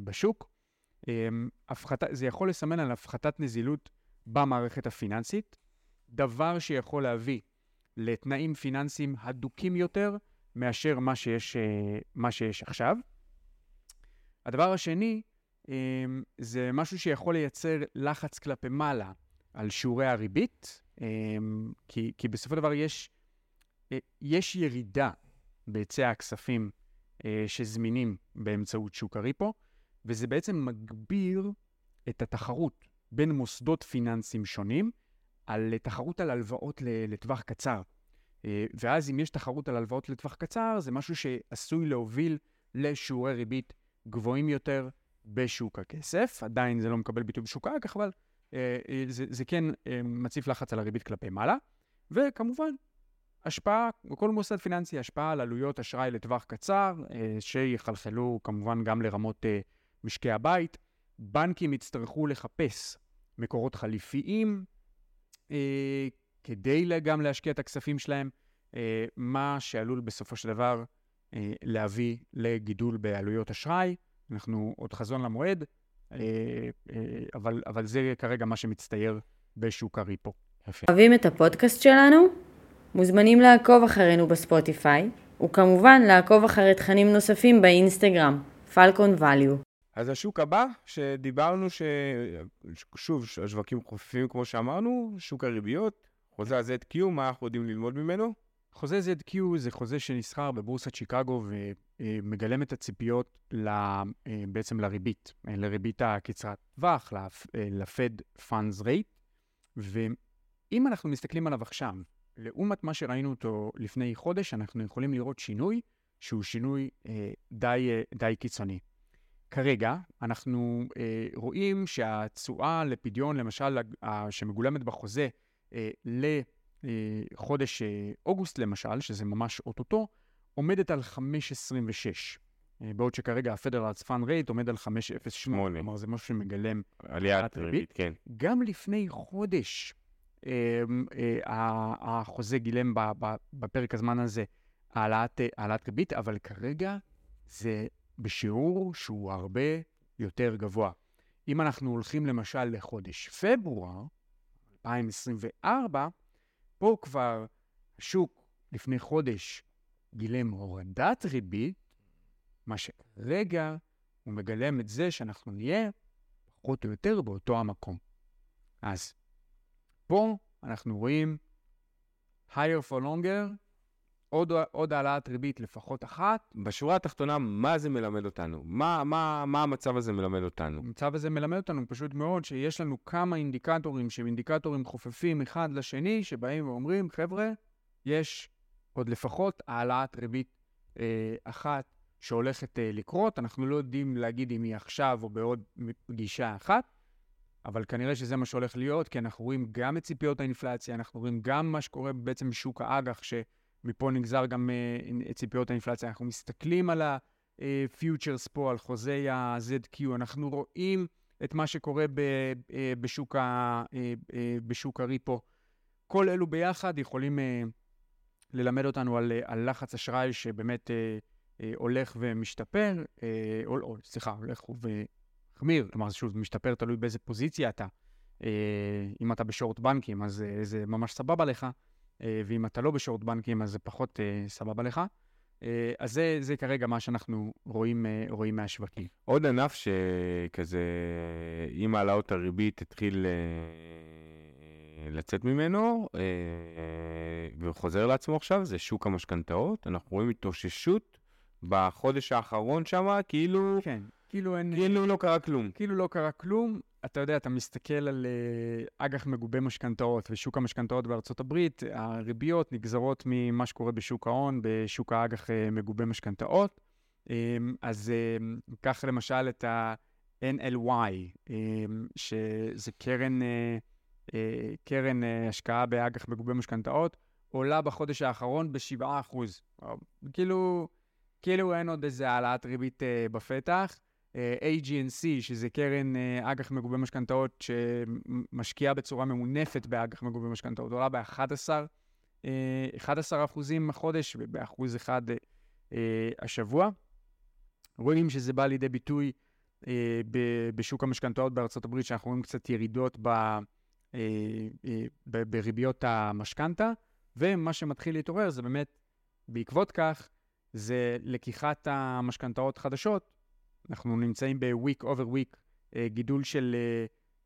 בשוק, אה, הפחת, זה יכול לסמן על הפחתת נזילות במערכת הפיננסית, דבר שיכול להביא לתנאים פיננסיים הדוקים יותר מאשר מה שיש, אה, מה שיש עכשיו. הדבר השני, אמ, זה משהו שיכול לייצר לחץ כלפי מעלה על שיעורי הריבית, אמ, כי, כי בסופו של דבר יש, אה, יש ירידה בהיצע הכספים אה, שזמינים באמצעות שוק הריפו, וזה בעצם מגביר את התחרות בין מוסדות פיננסיים שונים על תחרות על הלוואות לטווח קצר. אה, ואז אם יש תחרות על הלוואות לטווח קצר, זה משהו שעשוי להוביל לשיעורי ריבית גבוהים יותר בשוק הכסף. עדיין זה לא מקבל ביטוי בשוק האג"ח, אבל אה, אה, זה, זה כן אה, מציף לחץ על הריבית כלפי מעלה. וכמובן, השפעה, כל מוסד פיננסי, השפעה על עלויות אשראי לטווח קצר, אה, שיחלחלו כמובן גם לרמות אה, משקי הבית. בנקים יצטרכו לחפש מקורות חליפיים אה, כדי גם להשקיע את הכספים שלהם, אה, מה שעלול בסופו של דבר אה, להביא לגידול בעלויות אשראי. אנחנו עוד חזון למועד, אה, אבל, אבל זה כרגע מה שמצטייר בשוק הריפו. אוהבים את הפודקאסט שלנו? מוזמנים לעקוב אחרינו בספוטיפיי, וכמובן לעקוב אחרי תכנים נוספים באינסטגרם, פלקון ואליו. אז השוק הבא, שדיברנו ש... שוב, השווקים חופפים כמו שאמרנו, שוק הריביות, חוזה ה-ZQ, מה אנחנו יודעים ללמוד ממנו? חוזה ZQ זה חוזה שנסחר בבורסת שיקגו ומגלם את הציפיות אה, בעצם לריבית, אה, לריבית הקצרת טווח, ל-Fed Funds Rate. ואם אנחנו מסתכלים עליו עכשיו, לעומת מה שראינו אותו לפני חודש, אנחנו יכולים לראות שינוי שהוא שינוי אה, די, די קיצוני. כרגע אנחנו רואים שהתשואה לפדיון, למשל, שמגולמת בחוזה ל... חודש אה, אוגוסט למשל, שזה ממש אוטוטו, עומדת על 5.26. אה, בעוד שכרגע ה-Federal Fund Rate עומד על 5.08. כלומר, זה משהו שמגלם עליית ריבית, כן. גם לפני חודש אה, החוזה גילם בפרק הזמן הזה העלאת, ריבית, אבל כרגע זה בשיעור שהוא הרבה יותר גבוה. אם אנחנו הולכים למשל לחודש פברואר 2024, פה כבר השוק לפני חודש גילם הורדת ריבית, מה שרגע הוא מגלם את זה שאנחנו נהיה פחות או יותר באותו המקום. אז פה אנחנו רואים higher for longer, עוד, עוד העלאת ריבית לפחות אחת. בשורה התחתונה, מה זה מלמד אותנו? מה, מה, מה המצב הזה מלמד אותנו? המצב הזה מלמד אותנו פשוט מאוד שיש לנו כמה אינדיקטורים שהם אינדיקטורים חופפים אחד לשני, שבאים ואומרים, חבר'ה, יש עוד לפחות העלאת ריבית אה, אחת שהולכת אה, לקרות. אנחנו לא יודעים להגיד אם היא עכשיו או בעוד פגישה אחת, אבל כנראה שזה מה שהולך להיות, כי אנחנו רואים גם את ציפיות האינפלציה, אנחנו רואים גם מה שקורה בעצם בשוק האג"ח, ש... מפה נגזר גם uh, ציפיות האינפלציה. אנחנו מסתכלים על ה-futures פה, על חוזי ה-ZQ, אנחנו רואים את מה שקורה uh, בשוק, ה, בשוק הריפו. כל אלו ביחד יכולים ללמד אותנו על, על לחץ אשראי שבאמת הולך ומשתפר, או, או סליחה, הולך ומחמיר, כלומר, שוב, משתפר, תלוי באיזה פוזיציה אתה. אם אתה בשורט בנקים, אז זה ממש סבבה לך. אה, ואם אתה לא בשורט בנקים, אז זה פחות uh, סבבה לך. Uh, אז זה, זה כרגע מה שאנחנו רואים, רואים מהשווקים. עוד ענף שכזה, עם העלאות הריבית התחיל לצאת ממנו, וחוזר לעצמו עכשיו, זה שוק המשכנתאות. אנחנו רואים התאוששות בחודש האחרון שם, כאילו... כן, כאילו אין... כאילו לא קרה כלום. כאילו לא קרה כלום. אתה יודע, אתה מסתכל על uh, אג"ח מגובה משכנתאות ושוק המשכנתאות בארצות הברית, הריביות נגזרות ממה שקורה בשוק ההון, בשוק האג"ח uh, מגובה משכנתאות. Um, אז uh, קח למשל את NLY, אמ, שזה קרן, אה, אה, קרן אה, השקעה באג"ח מגובה משכנתאות, עולה בחודש האחרון ב-7%. כאילו, כאילו אין עוד איזה העלאת ריבית בפתח. AGNC, שזה קרן אג"ח מגובה משכנתאות שמשקיעה בצורה ממונפת באג"ח מגובה משכנתאות, עולה ב-11 11 אחוזים החודש ובאחוז אחד השבוע. רואים שזה בא לידי ביטוי אה, בשוק המשכנתאות בארצות הברית, שאנחנו רואים קצת ירידות אה, אה, ב, בריביות המשכנתה, ומה שמתחיל להתעורר זה באמת, בעקבות כך, זה לקיחת המשכנתאות חדשות. אנחנו נמצאים ב-week over week, אה, גידול של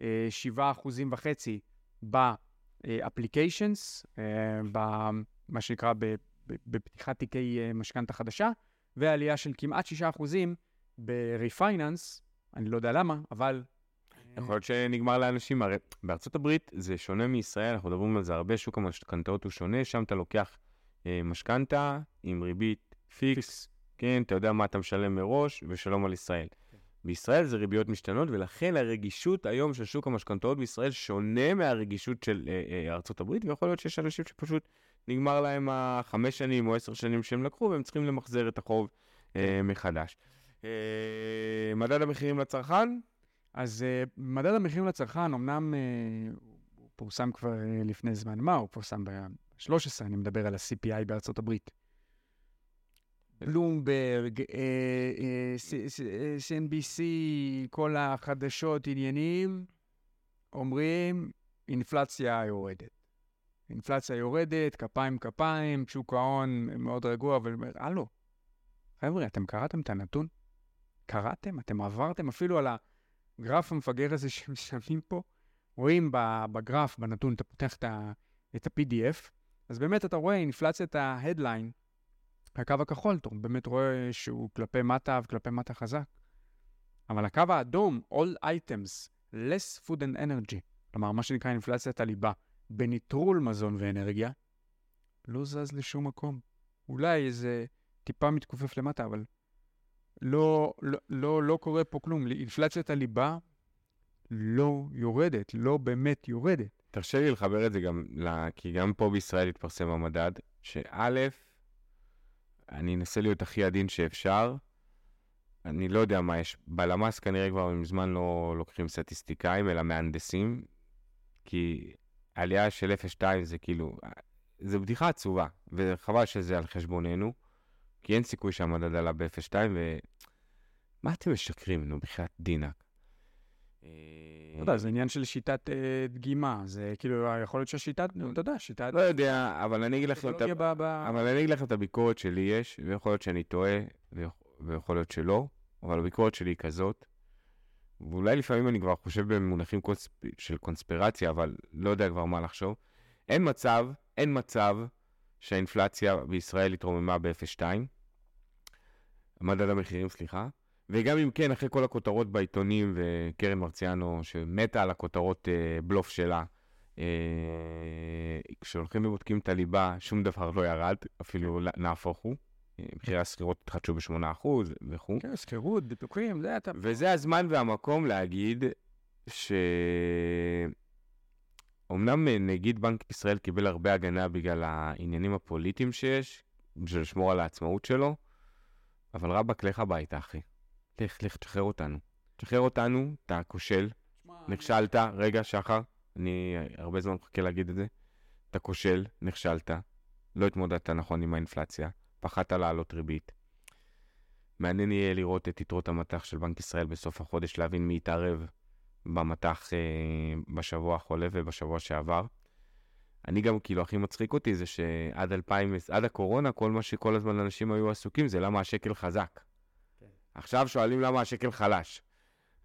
אה, 7.5% אה, ב-applications, אה, במה שנקרא בפתיחת תיקי אה, משכנתה חדשה, ועלייה של כמעט 6% ב-refinance, אני לא יודע למה, אבל... יכול להיות שנגמר לאנשים, הרי בארצות הברית זה שונה מישראל, אנחנו מדברים על זה הרבה, שוק המשכנתאות הוא שונה, שם אתה לוקח אה, משכנתה עם ריבית פיקס, כן, אתה יודע מה אתה משלם מראש, ושלום על ישראל. כן. בישראל זה ריביות משתנות, ולכן הרגישות היום של שוק המשכנתאות בישראל שונה מהרגישות של אה, אה, ארצות הברית, ויכול להיות שיש אנשים שפשוט נגמר להם החמש שנים או עשר שנים שהם לקחו, והם צריכים למחזר את החוב אה, כן. מחדש. אה, מדד המחירים לצרכן? אז uh, מדד המחירים לצרכן, אמנם uh, הוא פורסם כבר uh, לפני זמן מה, הוא פורסם ב-13, אני מדבר על ה-CPI בארצות הברית. בלומברג, uh, uh, CNBC, כל החדשות, עניינים, אומרים, אינפלציה יורדת. אינפלציה יורדת, כפיים כפיים, שוק ההון מאוד רגוע, אבל הלו, חבר'ה, אתם קראתם את הנתון? קראתם? אתם עברתם אפילו על הגרף המפגר הזה שהם שמים פה? רואים בגרף, בנתון, אתה פותח את ה-PDF, אז באמת אתה רואה אינפלציית ה headline, הקו הכחול, אתה באמת רואה שהוא כלפי מטה וכלפי מטה חזק. אבל הקו האדום, all items, less food and energy, כלומר, מה שנקרא אינפלציית הליבה, בניטרול מזון ואנרגיה, לא זז לשום מקום. אולי איזה טיפה מתכופף למטה, אבל לא, לא, לא, לא קורה פה כלום. אינפלציית הליבה לא יורדת, לא באמת יורדת. תרשה לי לחבר את זה גם, כי גם פה בישראל התפרסם המדד, שא', אני אנסה להיות הכי עדין שאפשר. אני לא יודע מה יש, בלמ"ס כנראה כבר מזמן לא לוקחים סטטיסטיקאים, אלא מהנדסים, כי עלייה של 0.2 זה כאילו, זה בדיחה עצובה, וחבל שזה על חשבוננו. כי אין סיכוי שהמדד עלה ב-0.2, ו... מה אתם משקרים, נו, בחייאת דינק? אה, לא יודע, זה עניין של שיטת אה, דגימה, זה כאילו, יכול להיות שהשיטת, אתה יודע, שיטת... לא יודע, אבל אני אגיד לכם את הביקורת שלי יש, ויכול להיות שאני טועה, ויכול להיות שלא, אבל הביקורת שלי היא כזאת, ואולי לפעמים אני כבר חושב במונחים של קונספירציה, אבל לא יודע כבר מה לחשוב. אין מצב, אין מצב שהאינפלציה בישראל התרוממה ב-0.2, מדד המחירים, סליחה, וגם אם כן, אחרי כל הכותרות בעיתונים וקרן מרציאנו, שמתה על הכותרות אה, בלוף שלה, אה, כשהולכים ובודקים את הליבה, שום דבר לא ירד, אפילו נהפוך הוא. אה, מחירי השכירות התחדשו ב-8% וכו'. כן, שכירות, ביטוחים, זה אתה... וזה הזמן והמקום להגיד ש... אמנם אה, נגיד בנק ישראל קיבל הרבה הגנה בגלל העניינים הפוליטיים שיש, בשביל לשמור על העצמאות שלו, אבל רבאק, לך הביתה, אחי. לך, לך, תשחרר אותנו. תשחרר אותנו, אתה כושל, נכשלת, רגע, שחר, אני הרבה זמן מחכה להגיד את זה. אתה כושל, נכשלת, לא התמודדת נכון עם האינפלציה, פחדת לעלות ריבית. מעניין יהיה לראות את יתרות המטח של בנק ישראל בסוף החודש, להבין מי יתערב במטח אה, בשבוע החולה ובשבוע שעבר. אני גם, כאילו, הכי מצחיק אותי זה שעד 2000, עד הקורונה, כל מה שכל הזמן אנשים היו עסוקים זה למה השקל חזק. עכשיו שואלים למה השקל חלש.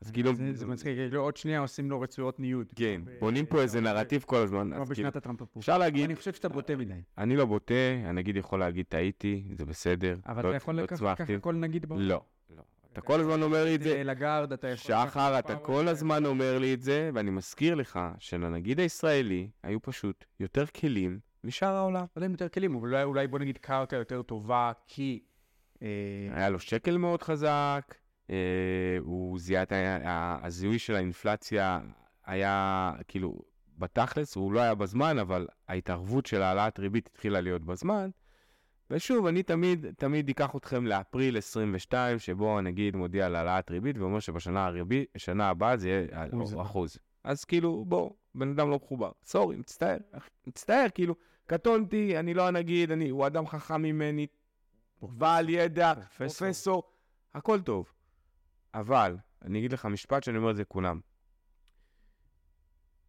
אז כאילו... זה, זה מצחיק, כאילו עוד שנייה עושים לו רצועות ניוד. כן, בונים פה איזה נרטיב כל הזמן. כמו בשנת כאילו, הטראמפ פה. אפשר להגיד... אני חושב שאתה בוטה מדי. אני לא בוטה, הנגיד יכול להגיד טעיתי, זה בסדר. אבל אתה לא- יכול לקחת כל נגיד בו? לא, לא. אתה כל הזמן אומר לי את זה. לגארד, אתה יכול... שחר, אתה כל הזמן אומר לי את זה, ואני מזכיר לך שלנגיד הישראלי היו פשוט יותר כלים משאר העולם. לא יודע אם יותר כלים, אבל אולי בוא נגיד קרקע יותר טובה, כי... אה, היה לו שקל מאוד חזק, אה, הוא זיהה את הזיהוי של האינפלציה היה, כאילו, בתכלס, הוא לא היה בזמן, אבל ההתערבות של העלאת ריבית התחילה להיות בזמן. ושוב, אני תמיד, תמיד אקח אתכם לאפריל 22, שבו הנגיד מודיע על העלאת ריבית ואומר שבשנה הריבית, שנה הבאה זה יהיה אחוז. אחוז. אז כאילו, בוא, בן אדם לא מחובר. סורי, מצטער, מצטער, כאילו, קטונתי, אני לא הנגיד, אני, הוא אדם חכם ממני, בעל ידע, פרופסור. פרופסור, הכל טוב. אבל, אני אגיד לך משפט שאני אומר את זה לכולם.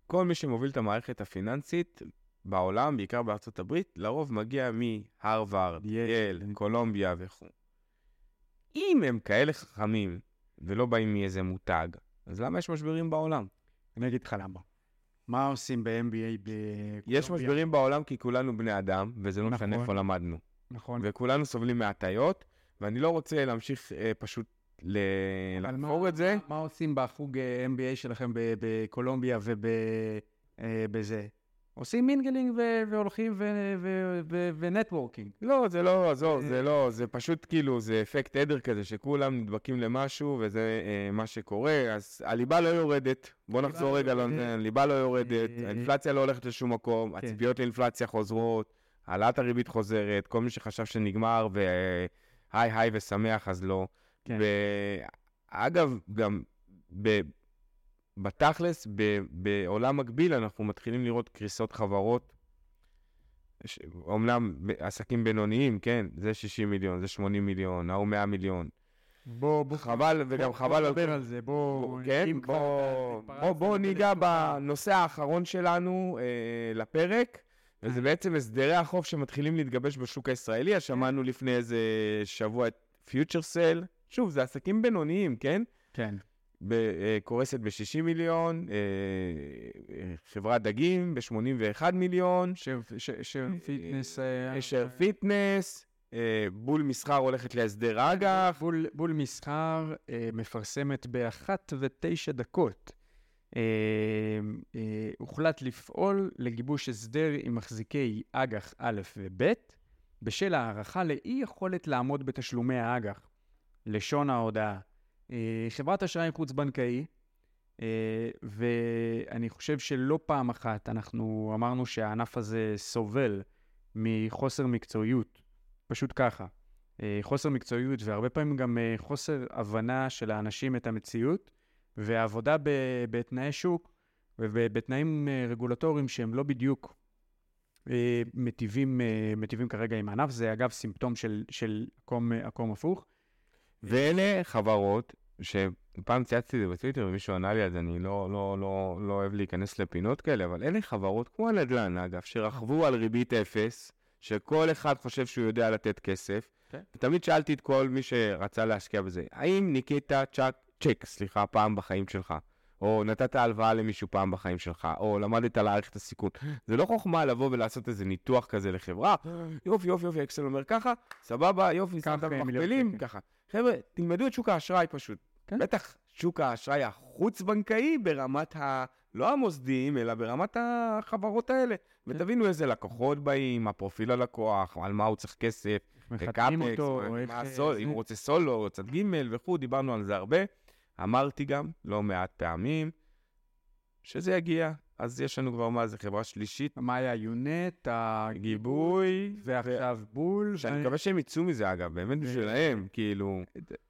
כל מי שמוביל את המערכת הפיננסית בעולם, בעיקר בארצות הברית, לרוב מגיע מהרווארד, יל, אני- קולומביה וכו'. אם הם כאלה חכמים ולא באים מאיזה מותג, אז למה יש משברים בעולם? אני אגיד לך למה. מה עושים ב-MBA בקולומביה? יש משברים בעולם כי כולנו בני אדם, וזה לא משנה נכון. איפה למדנו. נכון. וכולנו סובלים מהטיות, ואני לא רוצה להמשיך אה, פשוט ל- אבל לחקור מה- את זה. מה עושים בחוג אה, MBA שלכם ב- בקולומביה ובזה? עושים mingling והולכים ו networking. לא, זה לא, עזוב, אה, זה לא, זה פשוט כאילו, זה אפקט עדר כזה, שכולם נדבקים למשהו, וזה אה, מה שקורה, אז הליבה לא יורדת. בוא נחזור לא רגע, הליבה לא יורדת, אה, האינפלציה לא הולכת לשום מקום, כן. הציפיות לאינפלציה חוזרות, העלאת הריבית חוזרת, כל מי שחשב שנגמר, והי היי ושמח, אז לא. כן. ואגב, גם ב... בתכלס, ב... בעולם מקביל, אנחנו מתחילים לראות קריסות חברות. ש... אומנם עסקים בינוניים, כן, זה 60 מיליון, זה 80 מיליון, ההוא 100 מיליון. בוא, בוא, חבל, וגם בוא- חבל בוא על... נדבר על זה, בוא... בוא- כן, בוא, בוא, בוא ניגע. בנושא האחרון שלנו אה, לפרק, וזה בעצם הסדרי החוב שמתחילים להתגבש בשוק הישראלי. אז שמענו לפני איזה שבוע את פיוצ'ר סל. שוב, זה עסקים בינוניים, כן? כן. אה, קורסת ב-60 מיליון, אה, אה, חברת דגים ב-81 מיליון, אשר פיטנס... אשר פיטנס, בול מסחר הולכת להסדר אג"ח. בול, בול מסחר מפרסמת באחת ותשע דקות. אה, הוחלט לפעול לגיבוש הסדר עם מחזיקי אג"ח א' וב' בשל הערכה לאי יכולת לעמוד בתשלומי האג"ח. לשון ההודעה. אה, חברת אשראי חוץ-בנקאי, אה, ואני חושב שלא פעם אחת אנחנו אמרנו שהענף הזה סובל מחוסר מקצועיות, פשוט ככה. אה, חוסר מקצועיות והרבה פעמים גם אה, חוסר הבנה של האנשים את המציאות, ועבודה ב- בתנאי שוק ובתנאים אה, רגולטוריים שהם לא בדיוק אה, מטיבים, אה, מטיבים כרגע עם הענף. זה אגב סימפטום של, של עקום, עקום הפוך. ואלה חברות שפעם צייצתי את זה בטוויטר ומישהו ענה לי על זה, אני לא, לא, לא, לא אוהב להיכנס לפינות כאלה, אבל אלה חברות כמו הנדל"ן, אגב, שרכבו על ריבית אפס, שכל אחד חושב שהוא יודע לתת כסף. כן. ותמיד שאלתי את כל מי שרצה להשקיע בזה, האם ניקית צ'ק, צ'ק, סליחה, פעם בחיים שלך? או נתת הלוואה למישהו פעם בחיים שלך, או למדת להעריך את הסיכון. זה לא חוכמה לבוא ולעשות איזה ניתוח כזה לחברה, יופי, יופי, יופי, אקסל אומר ככה, סבבה, יופי, שמת מכפלים. ככה. חבר'ה, תלמדו את שוק האשראי פשוט. כן. בטח שוק האשראי החוץ-בנקאי ברמת ה... לא המוסדיים, אלא ברמת החברות האלה. כן. ותבינו איזה לקוחות באים, מה פרופיל הלקוח, על מה הוא צריך כסף, קאפקס, מה-. מה אה, זה- אם הוא רוצה סולו, צד ג' וכו', דיברנו על זה הרבה. אמרתי גם, לא מעט פעמים, שזה יגיע. אז יש לנו כבר מה זה חברה שלישית, מה היה יונט, הגיבוי, גיבוי, ועכשיו בול. שאני מקווה שהם יצאו מזה אגב, באמת בשבילהם, כאילו,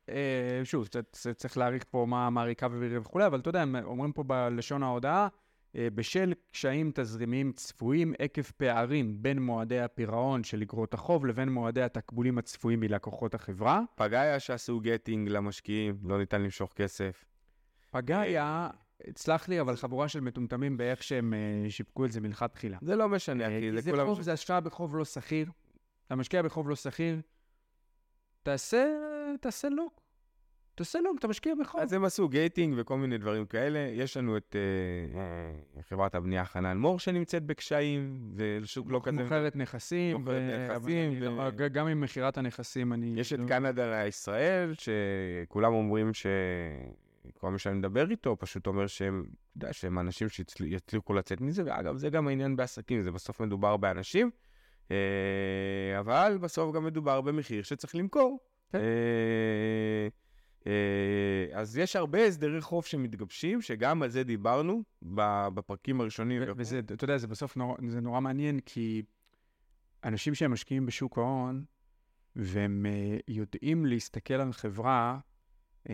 אה, שוב, צריך להעריך פה מה recovery וכולי, אבל אתה יודע, הם אומרים פה בלשון ההודעה, בשל קשיים תזרימיים צפויים עקב פערים בין מועדי הפירעון של אגרות החוב לבין מועדי התקבולים הצפויים מלקוחות החברה. פגאיה שעשו gating למשקיעים, לא ניתן למשוך כסף. פגאיה, סלח לי, אבל חבורה של מטומטמים באיך שהם אה, שיווקו את זה מלכתחילה. זה לא משנה, אה, אחי, זה זה כולם... חוב, זה השקעה בחוב לא סחיר. אתה משקיע בחוב לא סחיר, תעשה, תעשה lock. תעשה lock, אתה משקיע בחוב. אז הם עשו gating וכל מיני דברים כאלה. יש לנו את אה, אה, חברת הבנייה חנן מור שנמצאת בקשיים, ושוק לא כזה... מוכרת נכסים, מוכרת נכסים, ו- לא- גם עם מכירת הנכסים אני... יש את לא- קנדה לישראל, שכולם אומרים ש... כל מי שאני מדבר איתו פשוט אומר שהם, אתה יודע, שהם אנשים שיצליחו לצאת מזה, ואגב, זה גם העניין בעסקים, זה בסוף מדובר באנשים, אה, אבל בסוף גם מדובר במחיר שצריך למכור. כן. אה, אה, אז יש הרבה הסדרי חוב שמתגבשים, שגם על זה דיברנו בפרקים הראשונים. וזה, אתה יודע, זה בסוף נורא, זה נורא מעניין, כי אנשים שהם משקיעים בשוק ההון, והם uh, יודעים להסתכל על חברה uh,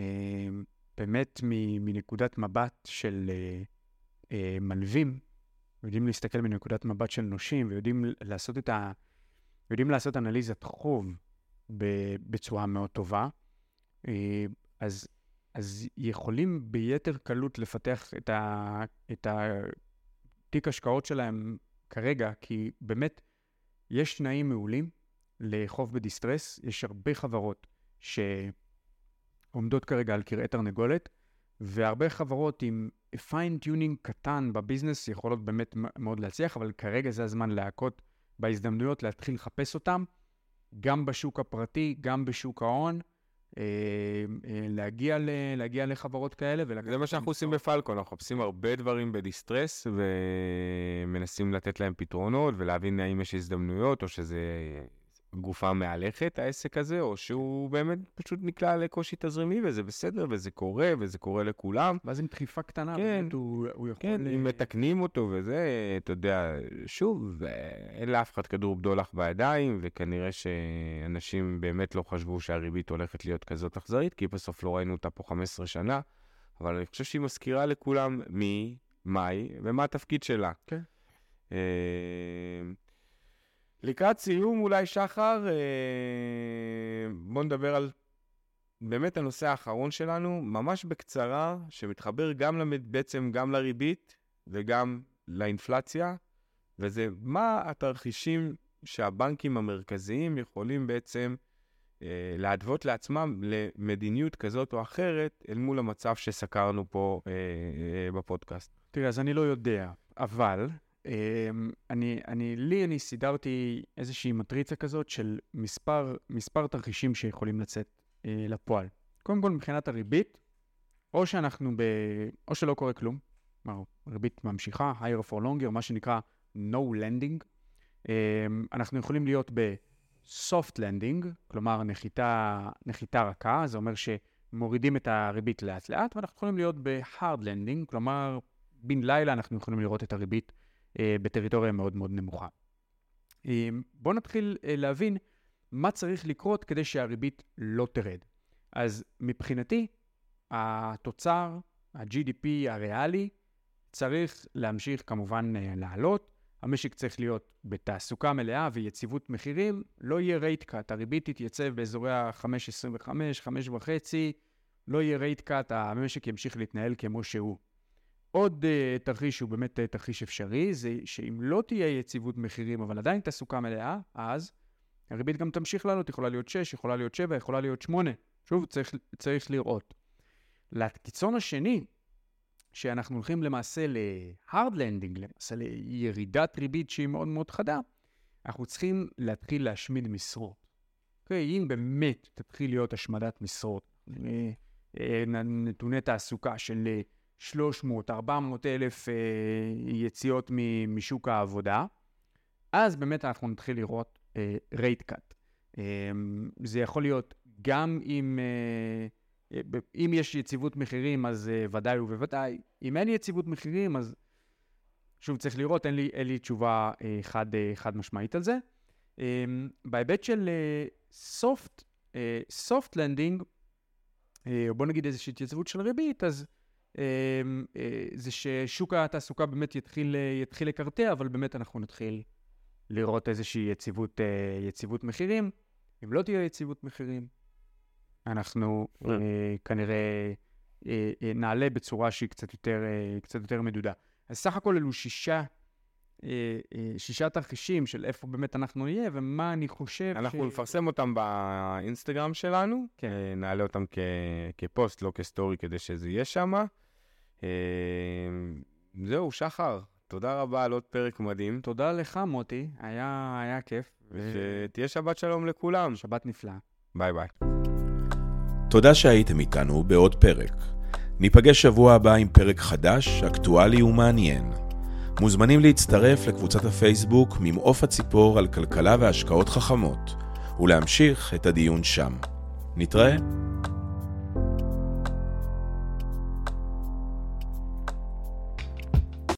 באמת מנקודת מבט של מלווים, יודעים להסתכל מנקודת מבט של נושים, ויודעים לעשות את ה... יודעים לעשות אנליזת חוב בצורה מאוד טובה. Uh, אז, אז יכולים ביתר קלות לפתח את, ה, את התיק השקעות שלהם כרגע, כי באמת יש תנאים מעולים לחוב ב distress. יש הרבה חברות שעומדות כרגע על כרעי תרנגולת, והרבה חברות עם fine tuning קטן ב business יכולות באמת מאוד להצליח, אבל כרגע זה הזמן להכות בהזדמנויות, להתחיל לחפש אותם, גם בשוק הפרטי, גם בשוק ההון. אה, להגיע, ל, להגיע לחברות כאלה ולקחת... זה מה שאנחנו עושים בפלקון, אנחנו מחפשים הרבה דברים בדיסטרס ומנסים לתת להם פתרונות ולהבין האם יש הזדמנויות או שזה גופה מהלכת, העסק הזה, או שהוא באמת פשוט נקלע לקושי תזרימי, וזה בסדר, וזה קורה, וזה קורה לכולם. ואז עם דחיפה קטנה, כן, הוא, הוא יכול... כן, אם מתקנים אותו וזה, אתה יודע, שוב, אין לאף אחד כדור בדולח בידיים, וכנראה שאנשים באמת לא חשבו שהריבית הולכת להיות כזאת אכזרית, כי בסוף לא ראינו אותה פה 15 שנה, אבל אני חושב שהיא מזכירה לכולם מי, מהי, ומה התפקיד שלה. כן. אה, לקראת סיום אולי, שחר, אה, בוא נדבר על באמת הנושא האחרון שלנו, ממש בקצרה, שמתחבר גם למד... בעצם גם לריבית וגם לאינפלציה, וזה מה התרחישים שהבנקים המרכזיים יכולים בעצם אה, להתוות לעצמם למדיניות כזאת או אחרת אל מול המצב שסקרנו פה אה, אה, בפודקאסט. תראה, אז אני לא יודע, אבל אני, אני, לי, אני סידרתי איזושהי מטריצה כזאת של מספר, מספר תרחישים שיכולים לצאת אה, לפועל. קודם כל, מבחינת הריבית, או שאנחנו ב... או שלא קורה כלום, כלומר, ריבית ממשיכה, higher for longer, מה שנקרא no lending. אה, אנחנו יכולים להיות ב-soft lending, כלומר נחיתה, נחיתה רכה, זה אומר שמורידים את הריבית לאט לאט, ואנחנו יכולים להיות ב-hard lending, כלומר, בן לילה אנחנו יכולים לראות את הריבית בטריטוריה מאוד מאוד נמוכה. אה, בואו נתחיל אה, להבין מה צריך לקרות כדי שהריבית לא תרד. אז מבחינתי, התוצר, ה-GDP הריאלי, צריך להמשיך כמובן לעלות. המשק צריך להיות בתעסוקה מלאה ויציבות מחירים, לא יהיה רייט קאט, הריבית תתייצב באזורי ה-5.25, 5.5, לא יהיה רייט קאט, המשק ימשיך להתנהל כמו שהוא. עוד uh, תרחיש שהוא באמת uh, תרחיש אפשרי, זה שאם לא תהיה יציבות מחירים, אבל עדיין תעסוקה מלאה, אז הריבית גם תמשיך לעלות, יכולה להיות 6, יכולה להיות 7, יכולה להיות 8. שוב, צריך, צריך לראות. לקיצון השני, שאנחנו הולכים למעשה ל-hard landing, למעשה לירידת ריבית שהיא מאוד מאוד חדה, אנחנו צריכים להתחיל להשמיד משרות. Okay, אוקיי? אם באמת תתחיל להיות השמדת משרות, אה, נתוני תעסוקה של 300, 400 אלף אה, יציאות משוק העבודה, אז באמת אנחנו נתחיל לראות אה, רייט קאט. אה, זה יכול להיות גם אם, אה, אה, אם יש יציבות מחירים, אז אה, ודאי ובוודאי. אם אין יציבות מחירים, אז שוב, צריך לראות, אין לי, אין לי תשובה אה, חד, אה, חד משמעית על זה. אה, בהיבט של סופט, סופט לנדינג, בוא נגיד איזושהי התייצבות של ריבית, אז אה, זה ששוק התעסוקה באמת יתחיל, אה, יתחיל לקרטע, אבל באמת אנחנו נתחיל לראות איזושהי יציבות, אה, יציבות מחירים. אם לא תהיה יציבות מחירים, אנחנו. כנראה נעלה בצורה שהיא קצת יותר, קצת יותר מדודה. אז סך הכל אלו שישה, שישה תרחישים של איפה באמת אנחנו נהיה ומה אני חושב אנחנו ש... נפרסם אותם באינסטגרם שלנו, כן. נעלה אותם כ... כפוסט, לא כסטורי, כדי שזה יהיה שם. אמ, זהו, שחר, תודה רבה על עוד פרק מדהים. תודה לך, מוטי, היה, היה כיף. ושתהיה שבת שלום לכולם. שבת נפלאה. ביי ביי. תודה שהייתם איתנו בעוד פרק. ניפגש שבוע הבא עם פרק חדש, אקטואלי ומעניין. מוזמנים להצטרף לקבוצת הפייסבוק ממעוף הציפור על כלכלה והשקעות חכמות, ולהמשיך את הדיון שם. נתראה.